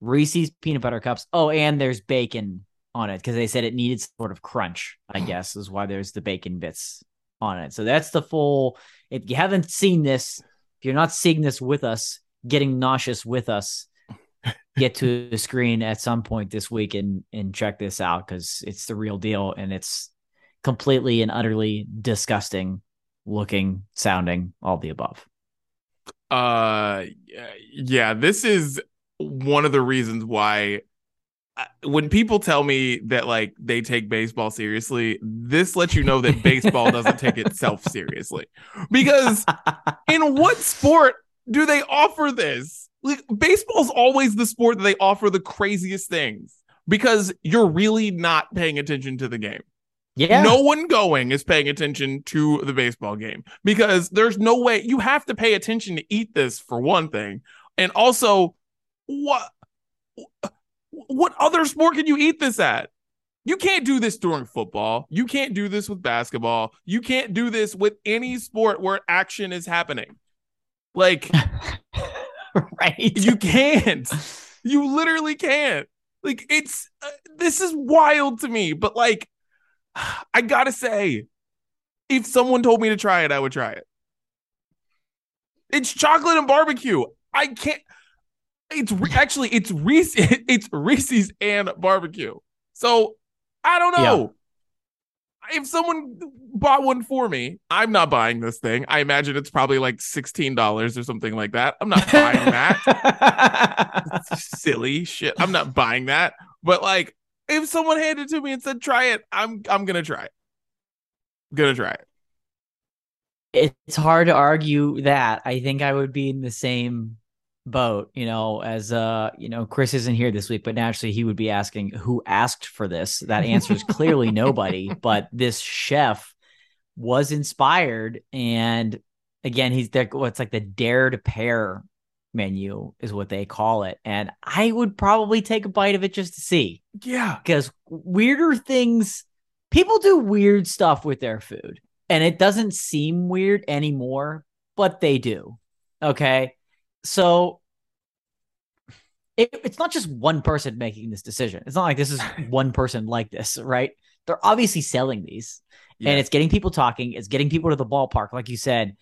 Reese's peanut butter cups. Oh, and there's bacon on it because they said it needed sort of crunch. I guess is why there's the bacon bits on it. So that's the full. If you haven't seen this, if you're not seeing this with us, getting nauseous with us, [LAUGHS] get to the screen at some point this week and and check this out because it's the real deal and it's completely and utterly disgusting looking, sounding, all the above. Uh, yeah, this is one of the reasons why when people tell me that like they take baseball seriously, this lets you know that baseball doesn't take itself [LAUGHS] seriously. Because in what sport do they offer this? Like baseball's always the sport that they offer the craziest things because you're really not paying attention to the game. Yeah. No one going is paying attention to the baseball game because there's no way you have to pay attention to eat this for one thing. And also, what what other sport can you eat this at? You can't do this during football. You can't do this with basketball. You can't do this with any sport where action is happening. Like, [LAUGHS] right. you can't. You literally can't. Like, it's uh, this is wild to me, but like, I gotta say, if someone told me to try it, I would try it. It's chocolate and barbecue. I can't. It's re- actually it's Reese. [LAUGHS] It's Reese's and barbecue. So I don't know. If someone bought one for me, I'm not buying this thing. I imagine it's probably like sixteen dollars or something like that. I'm not buying that. [LAUGHS] Silly shit. I'm not buying that. But like, if someone handed it to me and said try it, I'm I'm gonna try it. I'm gonna try it. it's hard to argue that. I think I would be in the same boat, you know, as uh, you know, Chris isn't here this week, but naturally he would be asking who asked for this. That answer is clearly nobody, [LAUGHS] but this chef was inspired and again, he's there what's like the dare to pair menu is what they call it. And I would probably take a bite of it just to see. Yeah. Because weirder things people do weird stuff with their food and it doesn't seem weird anymore, but they do. Okay. So it, it's not just one person making this decision. It's not like this is [LAUGHS] one person like this, right? They're obviously selling these Yeah. and it's getting people talking. It's getting people to the ballpark. Like you said,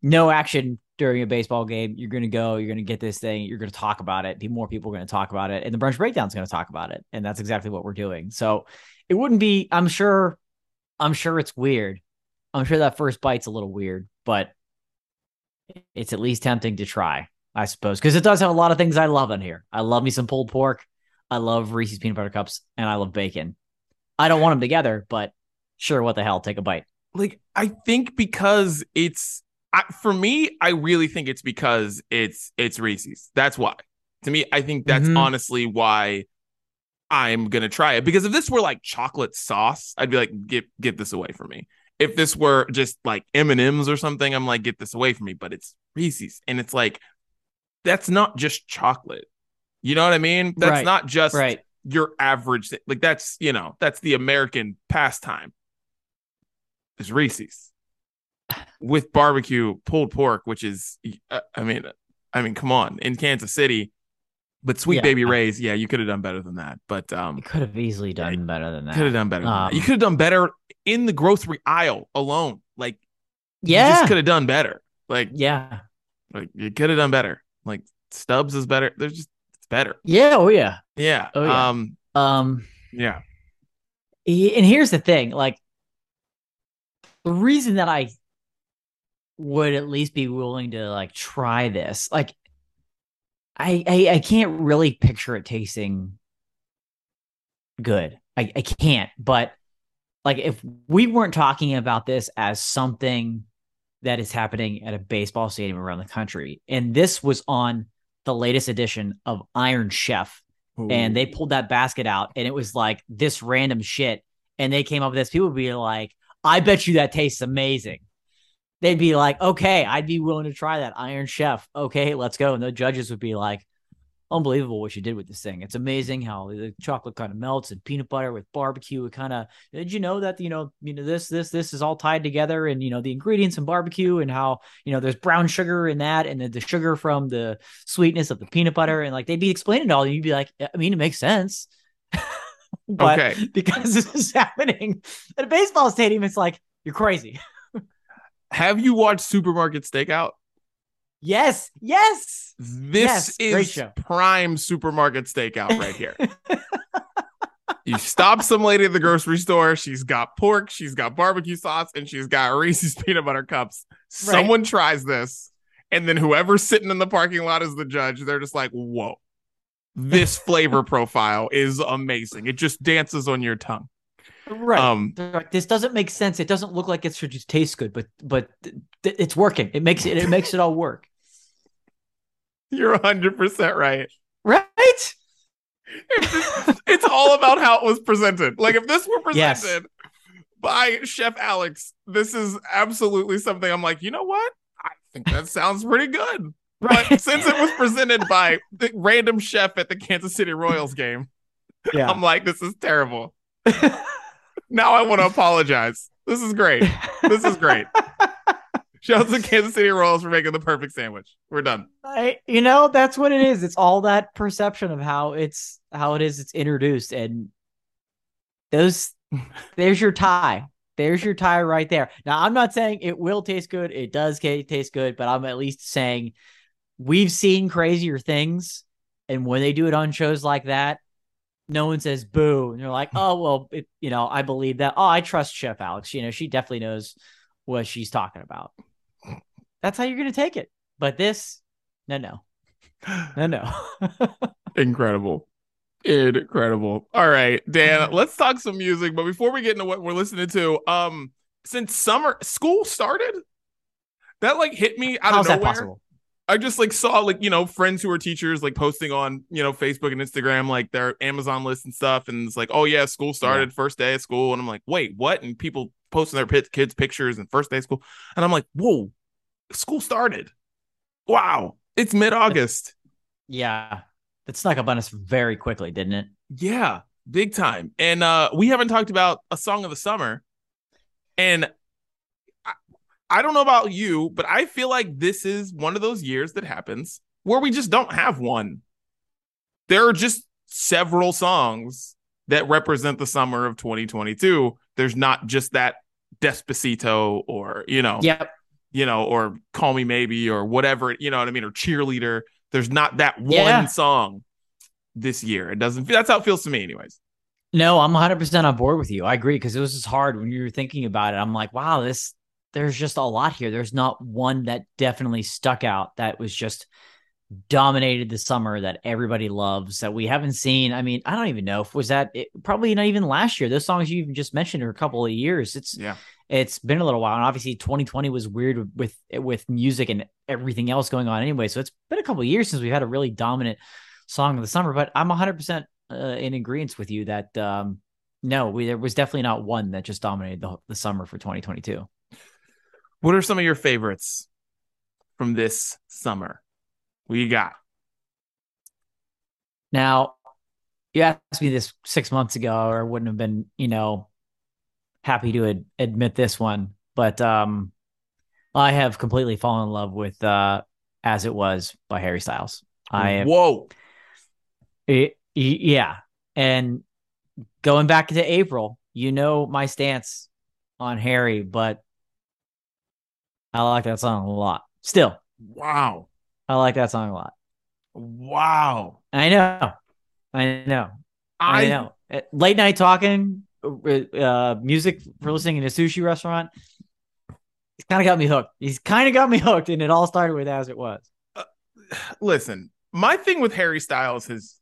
no action during a baseball game. You're going to go, you're going to get this thing, you're going to talk about it. More people are going to talk about it. And the brunch breakdown is going to talk about it. And that's exactly what we're doing. So it wouldn't be, I'm sure, I'm sure it's weird. I'm sure that first bite's a little weird, but it's at least tempting to try, I suppose, because it does have a lot of things I love in here. I love me some pulled pork. I love Reese's peanut butter cups and I love bacon. I don't want them together, but sure, what the hell? Take a bite. like I think because it's I, for me, I really think it's because it's it's Reese's. That's why. To me, I think that's Mhm. honestly why I'm gonna try it. Because if this were like chocolate sauce, I'd be like, get get this away from me. If this were just like M and M's or something, I'm like, get this away from me. But it's Reese's, and it's like that's not just chocolate. You know what I mean? That's Right, not just Right. your average thing. Like that's you know that's the American pastime. It's Reese's with barbecue pulled pork, which is uh, I mean I mean come on in Kansas City, but Sweet Yeah. Baby Ray's yeah you could have done better than that, but um You could have easily done better than that. could have done better. That. You Um, could have done better in the grocery aisle alone. Like you Yeah. just could have done better. Like yeah. like you could have done better. Like Stubbs is better. There's just it's better. Yeah. Oh, yeah. Yeah. Oh, yeah. Um. Um, Yeah. and here's the thing like, the reason that I would at least be willing to like try this, like, I, I, I can't really picture it tasting good. I, I can't, but like, if we weren't talking about this as something that is happening at a baseball stadium around the country, and this was on the latest edition of Iron Chef, and they pulled that basket out and it was like this random shit and they came up with this people would be like i bet you that tastes amazing they'd be like okay i'd be willing to try that iron chef. Okay let's go. And the judges would be like unbelievable what you did with this thing. It's amazing how the chocolate kind of melts and peanut butter with barbecue it kind of did you know that you know you know this this this is all tied together and you know the ingredients in barbecue and how you know there's brown sugar in that and the, the sugar from the sweetness of the peanut butter? And like they'd be explaining it all and you'd be like i mean it makes sense. [LAUGHS] But okay. because this is [LAUGHS] happening at a baseball stadium it's like you're crazy Have you watched Supermarket Stakeout? yes yes This Yes, is prime supermarket stakeout right here. [LAUGHS] you stop some lady at the grocery store. She's got pork, she's got barbecue sauce, and she's got Reese's [LAUGHS] peanut butter cups. Someone tries this, and then whoever's sitting in the parking lot is the judge. They're just like, whoa, this [LAUGHS] flavor profile is amazing. It just dances on your tongue. Right. Um, like, this doesn't make sense. It doesn't look like it should just taste good, but but th- it's working. It makes it it makes it all work. [LAUGHS] You're 100% right. Right? It's, it's all about how it was presented. Like if this were presented yes. by Chef Alex, this is absolutely something I'm like, you know what? I think that sounds pretty good. [LAUGHS] Right. But since it was presented by the random chef at the Kansas City Royals game, yeah. I'm like, this is terrible. [LAUGHS] now I want to apologize. This is great. This is great. [LAUGHS] Shout to Kansas City Royals for making the perfect sandwich. We're done. I, you know, that's what it is. It's all that perception of how it's how it is. It's introduced, and those. There's your tie. There's your tie right there. Now, I'm not saying it will taste good. It does taste good, but I'm at least saying we've seen crazier things, and when they do it on shows like that, no one says boo, and you're like, oh well, it, you know, I believe that. Oh, I trust Chef Alex. You know, she definitely knows what she's talking about. That's how you're going to take it. But this, no, no, no, no. [LAUGHS] Incredible. Incredible. All right, Dan, let's talk some music. But before we get into what we're listening to, um, since summer school started, that like hit me out How's of nowhere. I just like saw like you know friends who are teachers like posting on you know Facebook and Instagram like their Amazon list and stuff, and it's like oh yeah, school started yeah. first day of school, and I'm like wait what? And people posting their kids pictures and first day of school, and I'm like whoa, school started. Wow, it's mid August. Yeah, it snuck up on us very quickly, didn't it? Yeah, big time. And uh we haven't talked about a song of the summer, and I don't know about you, but I feel like this is one of those years that happens where we just don't have one. There are just several songs that represent the summer of 2022. There's not just that Despacito or, you know, yep you know, or Call Me Maybe or whatever, you know what I mean, or Cheerleader. There's not that one yeah. song this year. It doesn't. That's how it feels to me, anyways. No, I'm 100 percent on board with you. I agree because it was just hard when you were thinking about it. I'm like, wow, this. There's just a lot here. There's not one that definitely stuck out that was just dominated the summer that everybody loves that we haven't seen. I mean, I don't even know if was that it, probably not even last year. Those songs you even just mentioned are a couple of years. It's yeah it's been a little while and obviously 2020 was weird with with music and everything else going on anyway so it's been a couple of years since we've had a really dominant song of the summer but i'm 100% uh, in agreement with you that um no we, there was definitely not one that just dominated the, the summer for 2022 what are some of your favorites from this summer? What you got? Now you asked me this six months ago or wouldn't have been you know happy to ad- admit this one, but um, I have completely fallen in love with uh, "As It Was" by Harry Styles. I whoa, it, yeah, and going back to April, you know my stance on Harry, but I like that song a lot. Still, wow, I like that song a lot. Wow, I know, I know, I, I know. Late night talking uh, music for listening in a sushi restaurant. He's kind of got me hooked. He's kind of got me [LAUGHS] hooked, and it all started with as it was. Uh, listen, my thing with Harry Styles is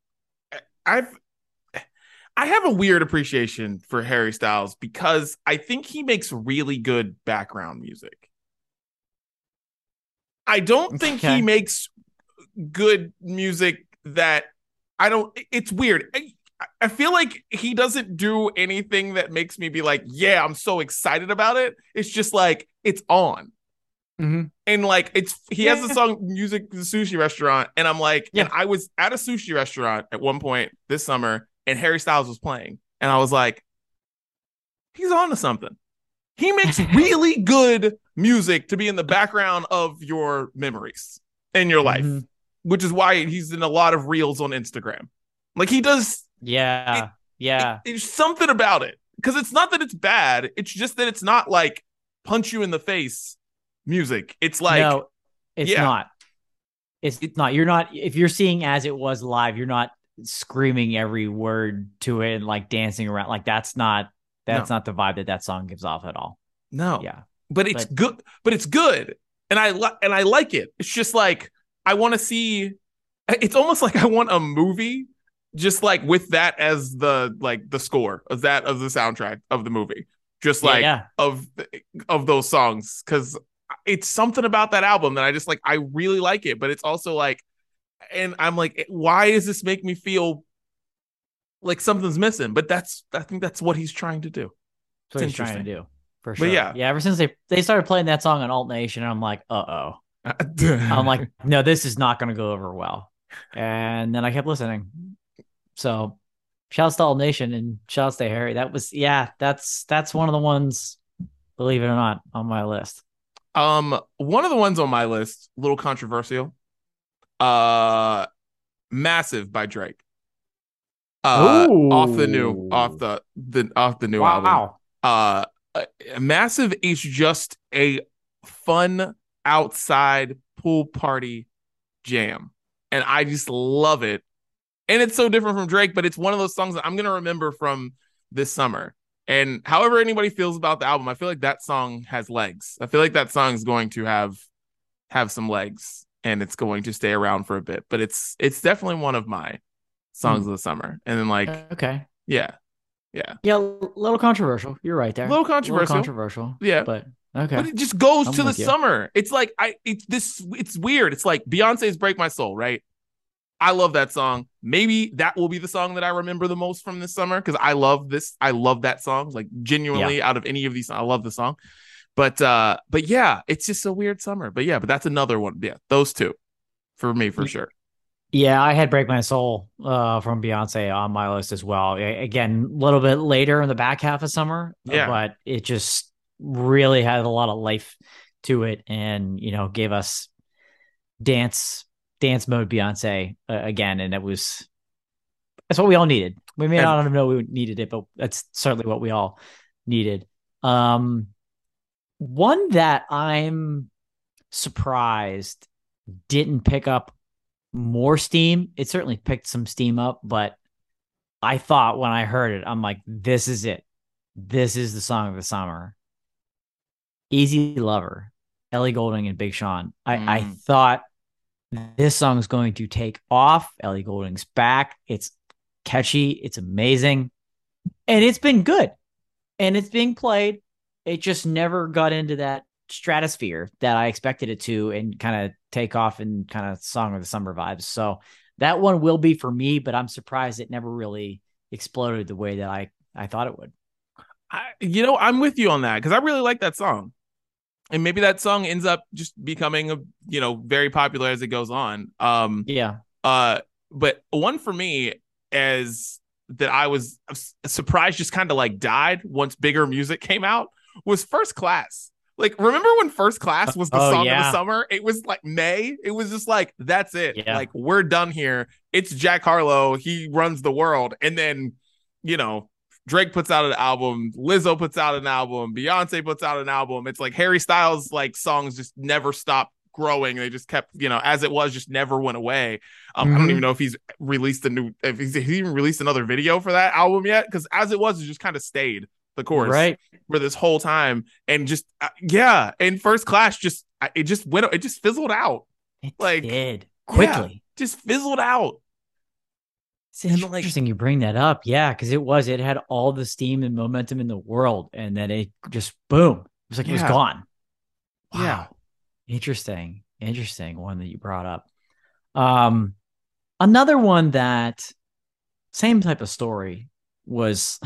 I've I have a weird appreciation for Harry Styles because I think he makes really good background music. I don't think okay. he makes good music that I don't it's weird. I feel like he doesn't do anything that makes me be like, yeah, I'm so excited about it. It's just like it's on. Mm-hmm. And like it's he yeah. has a song music the sushi restaurant, and I'm like, yeah. and I was at a sushi restaurant at one point this summer, and Harry Styles was playing, and I was like, he's on to something. He makes [LAUGHS] really good music to be in the background of your memories in your life, mm-hmm. which is why he's in a lot of reels on Instagram. Like he does yeah. It, yeah. It, there's something about it. Because it's not that it's bad. It's just that it's not like punch you in the face music. It's like No, it's yeah. not. It's, it's not. You're not if you're seeing as it was live, you're not screaming every word to it and like dancing around. Like that's not that's no. not the vibe that that song gives off at all. No. Yeah. But it's but, good. But it's good. And I like and I like it. It's just like I want to see it's almost [LAUGHS] like I want a movie just like with that as the like the score of that of the soundtrack of the movie just like yeah. of of those songs because it's something about that album that I just like I really like it but it's also like and I'm like eh, why does this make me feel like something's missing but that's I think that's what he's trying to do That's what he's trying to do. For But yeah. Yeah. Ever since they they started playing that song on Alt Nation, I'm like, uh oh. [LAUGHS] I'm like, no, this is not going to go over well. And then I kept listening. So, shouts to Alt Nation and shouts to Harry. That was, yeah, that's that's one of the ones, believe it or not, on my list. Um, one of the ones on my list, a little controversial. Uh, massive by Drake. Uh, off the new, off the the off the new album. Wow. Uh, uh, massive is just a fun outside pool party jam, and I just love it. And it's so different from Drake, but it's one of those songs that I'm gonna remember from this summer. And however anybody feels about the album, I feel like that song has legs. I feel like that song is going to have have some legs and it's going to stay around for a bit. But it's it's definitely one of my songs of the summer. And then like, Okay. yeah. Yeah. Yeah, a little controversial. You're right there. A little controversial. controversial. Yeah. But okay. But it just goes I'm to the you. summer. It's like I it's this it's weird. It's like Beyonce's Break My Soul, right? I love that song. Maybe that will be the song that I remember the most from this summer because I love this. I love that song. Like genuinely out of any of these, I love the song. But uh, but yeah, it's just a weird summer. But yeah, but that's another one. Yeah, those two for me for sure. Yeah, I had "Break My Soul" uh, from Beyonce on my list as well. Again, a little bit later in the back half of summer, uh, Yeah. but it just really had a lot of life to it, and you know, gave us dance dance mode Beyonce uh, again, and it was that's what we all needed. We may And- not know we needed it, but that's certainly what we all needed. Um, one that I'm surprised didn't pick up more steam. It certainly picked some steam up, but I thought when I heard it, I'm like, this is it. This is the song of the summer. Easy Lover, Ellie Goulding and Big Sean. I, I Mm. thought this song is going to take off. Ellie Goulding's back. It's catchy. It's amazing. And it's been good. And it's being played. It just never got into that stratosphere that I expected it to and kind of take off and kind of song of the summer vibes. So that one will be for me, but I'm surprised it never really exploded the way that I, I thought it would. I, you know, I'm with you on that because I really like that song. And maybe that song ends up just becoming a you know very popular as it goes on. Um Yeah. uh but one for me is that I was surprised just kind of like died once bigger music came out was first class. Like remember when first class was the Oh, song of the summer? It was like May. It was just like that's it. Yeah. Like we're done here. It's Jack Harlow. He runs the world. And then, you know, Drake puts out an album, Lizzo puts out an album, Beyonce puts out an album. It's like Harry Styles like songs just never stopped growing. They just kept, you know, as it was, just never went away. Um, I don't Mhm. even know if he's released a new, if he's, he's even released another video for that album yet, because as it was, it just kind of stayed the course Right. for this whole time, and just uh, yeah, and first class just it just went, it just fizzled out, It Like, did yeah. quickly. just fizzled out. It's And, like- interesting you bring that up. Yeah, because it was, it had all the steam and momentum in the world. And then it just boom. It was like it was gone. Wow. Yeah. Interesting. Interesting one that you brought up. Um another one that same type of story was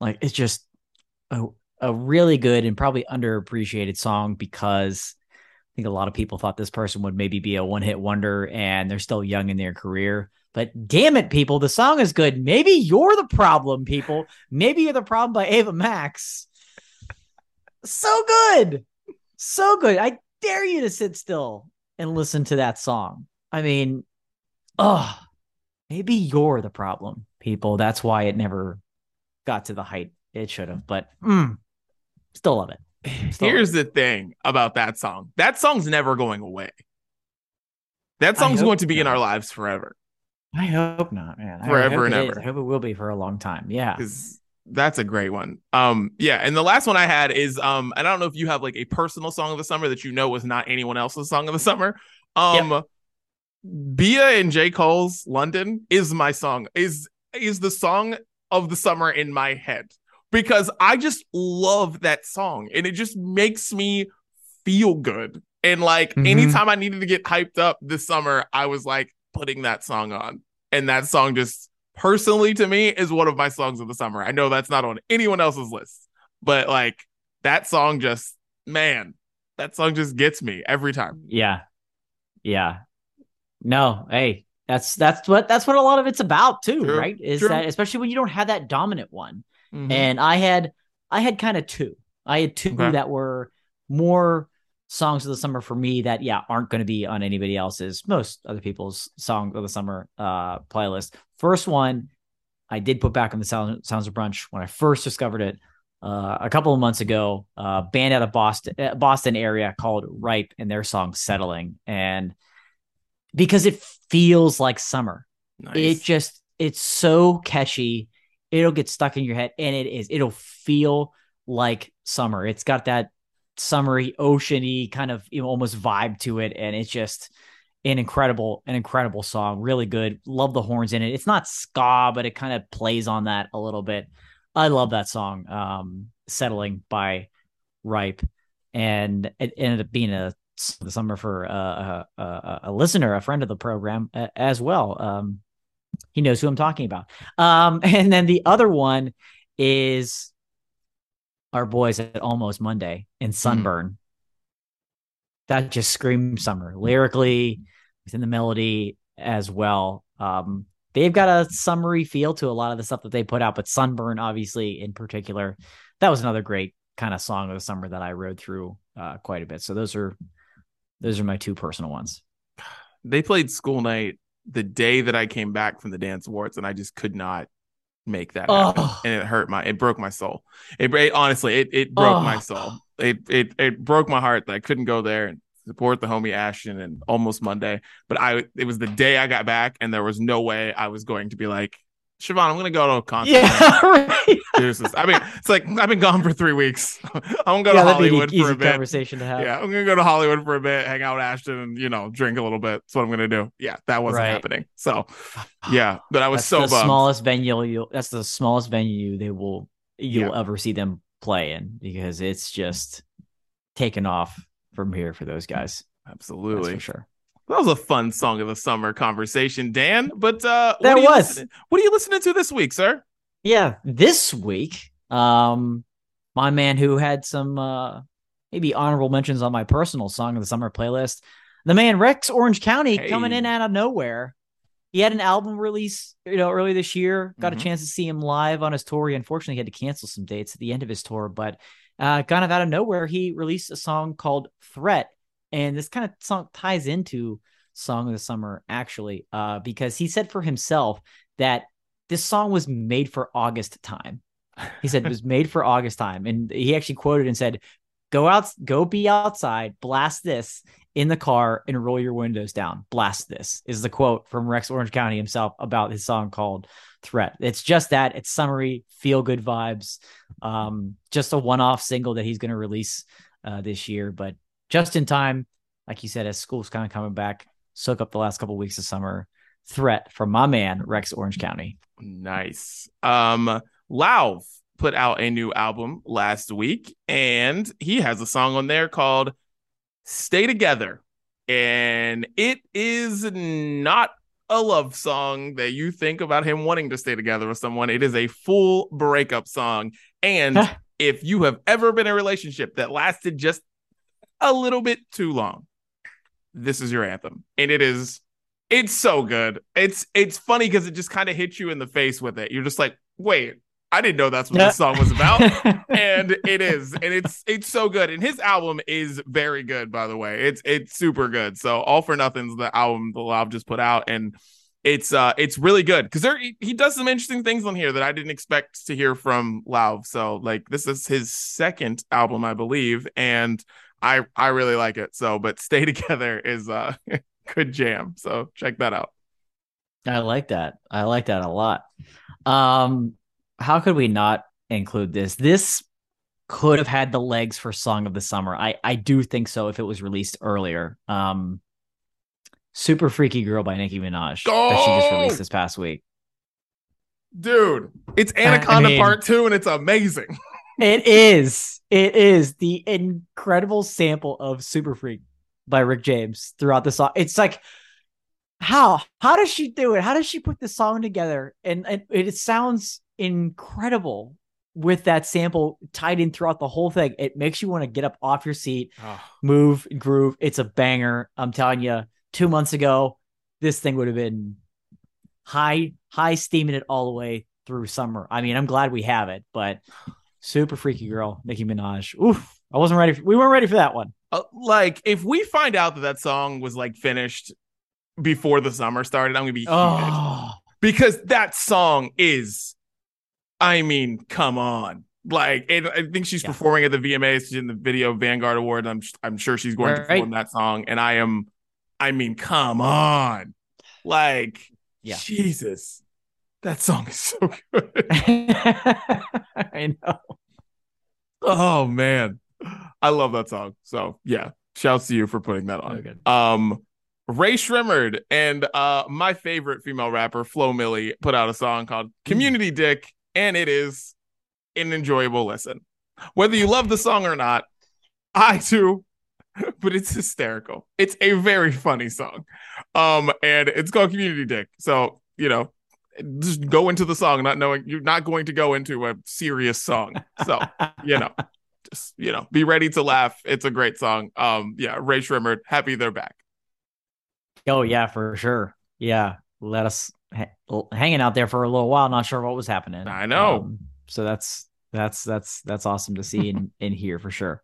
like it just a, a really good and probably underappreciated song because I think a lot of people thought this person would maybe be a one hit wonder and they're still young in their career. But damn it, people, the song is good. Maybe you're the problem, people. Maybe you're the problem by Ava Max. So good. So good. I dare you to sit still and listen to that song. I mean, oh, maybe you're the problem, people. That's why it never got to the height it should have. But mm, still love it. Still Here's the thing about that song. That song's never going away. That song's going to be in our lives forever I hope not, man. Forever and it is. ever. I hope it will be for a long time. Yeah. that's a great one. Um, yeah, and the last one I had is um, and I don't know if you have like a personal song of the summer that you know was not anyone else's song of the summer. Um, Bia and J. Cole's London is my song, is is the song of the summer in my head because I just love that song and it just makes me feel good. And like mm-hmm. anytime I needed to get hyped up this summer, I was like putting that song on. And that song just personally to me is one of my songs of the summer. I know that's not on anyone else's list, but like that song just, man, that song just gets me every time. Yeah. Yeah. No, hey, that's that's what that's what a lot of it's about too, True. right? Is True. that especially when you don't have that dominant one. Mm-hmm. And I had I had kind of two. I had two okay. that were more songs of the summer for me that yeah aren't going to be on anybody else's most other people's song of the summer uh playlist first one i did put back on the sound, sounds of brunch when i first discovered it uh, a couple of months ago uh band out of boston uh, boston area called ripe and their song settling and because it feels like summer nice. it just it's so catchy it'll get stuck in your head and it is it'll feel like summer it's got that summery, oceany kind of you know, almost vibe to it, and it's just an incredible, an incredible song. Really good. Love the horns in it. It's not ska, but it kind of plays on that a little bit. I love that song. Um, "Settling" by Ripe, and it ended up being a summer for uh, a, a, a, listener, a friend of the program uh, as well. Um, he knows who I'm talking about. Um, [LAUGHS] and then the other one is our boys at Almost Monday in hmm. Sunburn. Mm. That just screams summer lyrically within the melody as well. Um, they've got a summery feel to a lot of the stuff that they put out, but Sunburn, obviously, in particular, that was another great kind of song of the summer that I rode through uh, quite a bit. So those are those are my two personal ones. They played school night the day that I came back from the dance awards, and I just could not make that happen. Oh. and it hurt my it broke my soul it, it honestly it, it broke oh. my soul it, it it broke my heart that i couldn't go there and support the homie ashton and almost monday but i it was the day i got back and there was no way i was going to be like Siobhan, I'm gonna go to a concert. Yeah, [LAUGHS] right. I mean, it's like I've been gone for three weeks. [LAUGHS] I'm gonna go yeah, to Hollywood for a bit. Conversation to have. Yeah, I'm gonna go to Hollywood for a bit, hang out with Ashton, and you know, drink a little bit. That's what I'm gonna do. Yeah, that wasn't right. happening. So, [SIGHS] yeah, but I was that's so the bummed. smallest venue. You that's the smallest venue they will you'll yeah. ever see them play in because it's just taken off from here for those guys. Absolutely, for sure. That was a fun song of the summer conversation, Dan. But uh that what was. What are you listening to this week, sir? Yeah, this week, um, my man who had some uh maybe honorable mentions on my personal song of the summer playlist, the man Rex Orange County hey. coming in out of nowhere. He had an album release, you know, early this year. Got mm-hmm. a chance to see him live on his tour. He unfortunately had to cancel some dates at the end of his tour, but uh, kind of out of nowhere, he released a song called "Threat," And this kind of song ties into Song of the Summer, actually, uh, because he said for himself that this song was made for August time. He said it was made for August time. And he actually quoted and said, Go out, go be outside, blast this in the car and roll your windows down. Blast this is the quote from Rex Orange County himself about his song called Threat. It's just that it's summery, feel good vibes. Um, just a one off single that he's going to release uh, this year, but just in time, like you said, as school's kind of coming back, soak up the last couple of weeks of summer. Threat from my man Rex Orange County. Nice. Um, Lauv put out a new album last week, and he has a song on there called "Stay Together," and it is not a love song that you think about him wanting to stay together with someone. It is a full breakup song, and if you have ever been in a relationship that lasted just a little bit too long. This is your anthem. And it is it's so good. It's it's funny because it just kind of hits you in the face with it. You're just like, wait, I didn't know that's what this song was about. [LAUGHS] and it is. And it's it's so good. And his album is very good, by the way. It's it's super good. So All for Nothing's the album the Lauv just put out. And it's uh it's really good because there he does some interesting things on here that I didn't expect to hear from Lauv. So like this is his second album, I believe. And I I really like it. So, but Stay Together is a [LAUGHS] good jam. So check that out. I like that. I like that a lot. Um, how could we not include this? This could have had the legs for Song of the Summer. I I do think so if it was released earlier. Um, Super Freaky Girl by Nicki Minaj that she just released this past week. Dude, it's Anaconda mean- Part 2 and it's amazing. [LAUGHS] It is. It is the incredible sample of Super Freak by Rick James throughout the song. It's like how how does she do it? How does she put the song together? And, and it sounds incredible with that sample tied in throughout the whole thing. It makes you want to get up off your seat, ah. move, groove. It's a banger. I'm telling you, two months ago, this thing would have been high, high steaming it all the way through summer. I mean, I'm glad we have it, but [SIGHS] [SIGHS] super freaky girl, Nicki Minaj. Oof. I wasn't ready. For, we weren't ready for that one. Uh, like, if we find out that that song was like finished before the summer started, I'm to be. Oh, because that song is, I mean, come on. Like, and I think she's Yeah. performing at the VMAs she's in the Video Vanguard Award. I'm I'm sure she's going to Right. perform that song, and I am, I mean, come on, like, Yeah. Jesus, that song is so good. [LAUGHS] I know. oh man, I love that song. So yeah, shouts to you for putting that on. Good. Um, Rae Sremmurd and uh my favorite female rapper Flo Milli put out a song called Community Dick, and it is an enjoyable listen. Whether you love the song or not, I do, [LAUGHS] but it's hysterical. It's a very funny song. Um, and it's called Community Dick. So, you know, just go into the song not knowing you're not going to go into a serious song. So, you know, [LAUGHS] just you know, be ready to laugh. It's a great song. Um, yeah, Rae Sremmurd, happy they're back. Oh yeah, for sure. Yeah, let us ha- hanging out there for a little while. Not sure what was happening. I know. Um, so that's that's that's that's awesome to see and, [LAUGHS] and hear for sure.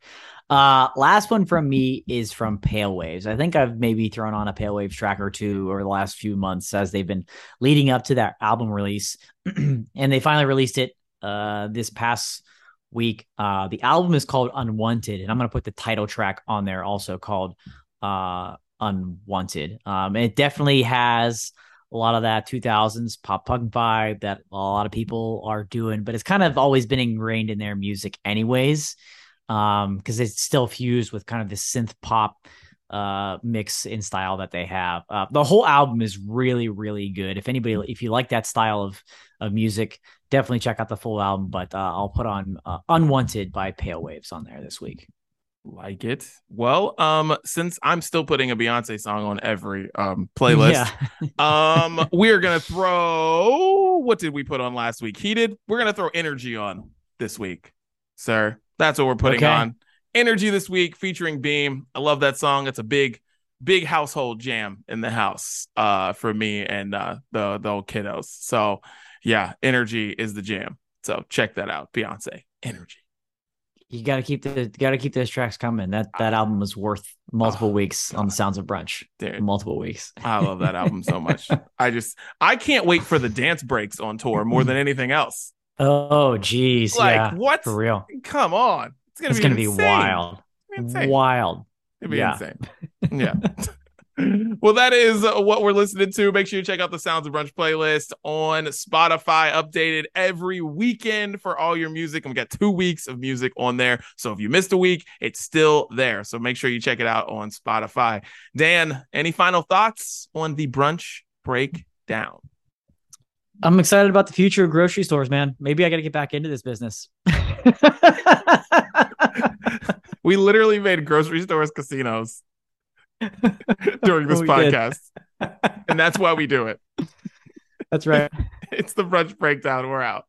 Uh, last one from me is from Pale Waves. I think I've maybe thrown on a Pale Waves track or two over the last few months as they've been leading up to that album release, [CLEARS THROAT] and they finally released it uh this past week. Uh, the album is called Unwanted, and I'm gonna put the title track on there also called uh Unwanted. Um, it definitely has a lot of that 2000s pop punk vibe that a lot of people are doing, but it's kind of always been ingrained in their music, anyways. Um, because it's still fused with kind of this synth pop uh mix in style that they have. Uh, the whole album is really, really good. If anybody, if you like that style of of music, definitely check out the full album. But uh, I'll put on uh, "Unwanted" by Pale Waves on there this week. Like it. Well, um, since I'm still putting a Beyonce song on every um playlist, Yeah. [LAUGHS] um, we're gonna throw what did we put on last week? Heated. We're gonna throw energy on this week, sir. That's what we're putting Okay. on. Energy this week featuring Beam. I love that song. It's a big, big household jam in the house uh for me and uh the the old kiddos. So yeah, energy is the jam. So check that out. Beyonce. Energy. You got to keep the got to keep those tracks coming. That that ah. album was worth multiple Oh, weeks on the Sounds of Brunch. Dude. Multiple weeks. I love that album so much. [LAUGHS] I just I can't wait for the dance breaks on tour more than anything else. Oh, geez, Like yeah, what? for real. Come on. It's gonna It's be gonna be wild, Insane. wild. It'd be Yeah. insane. Yeah. [LAUGHS] [LAUGHS] well, that is uh, what we're listening to. Make sure you check out the Sounds of Brunch playlist on Spotify, updated every weekend for all your music. And we got two weeks of music on there. So if you missed a week, it's still there. So make sure you check it out on Spotify. Dan, any final thoughts on the brunch breakdown? I'm excited about the future of grocery stores, man. Maybe I got to get back into this business. [LAUGHS] [LAUGHS] We literally made grocery stores casinos [LAUGHS] during this [LAUGHS] podcast. and that's why we do it. That's right. [LAUGHS] It's the brunch breakdown. We're out.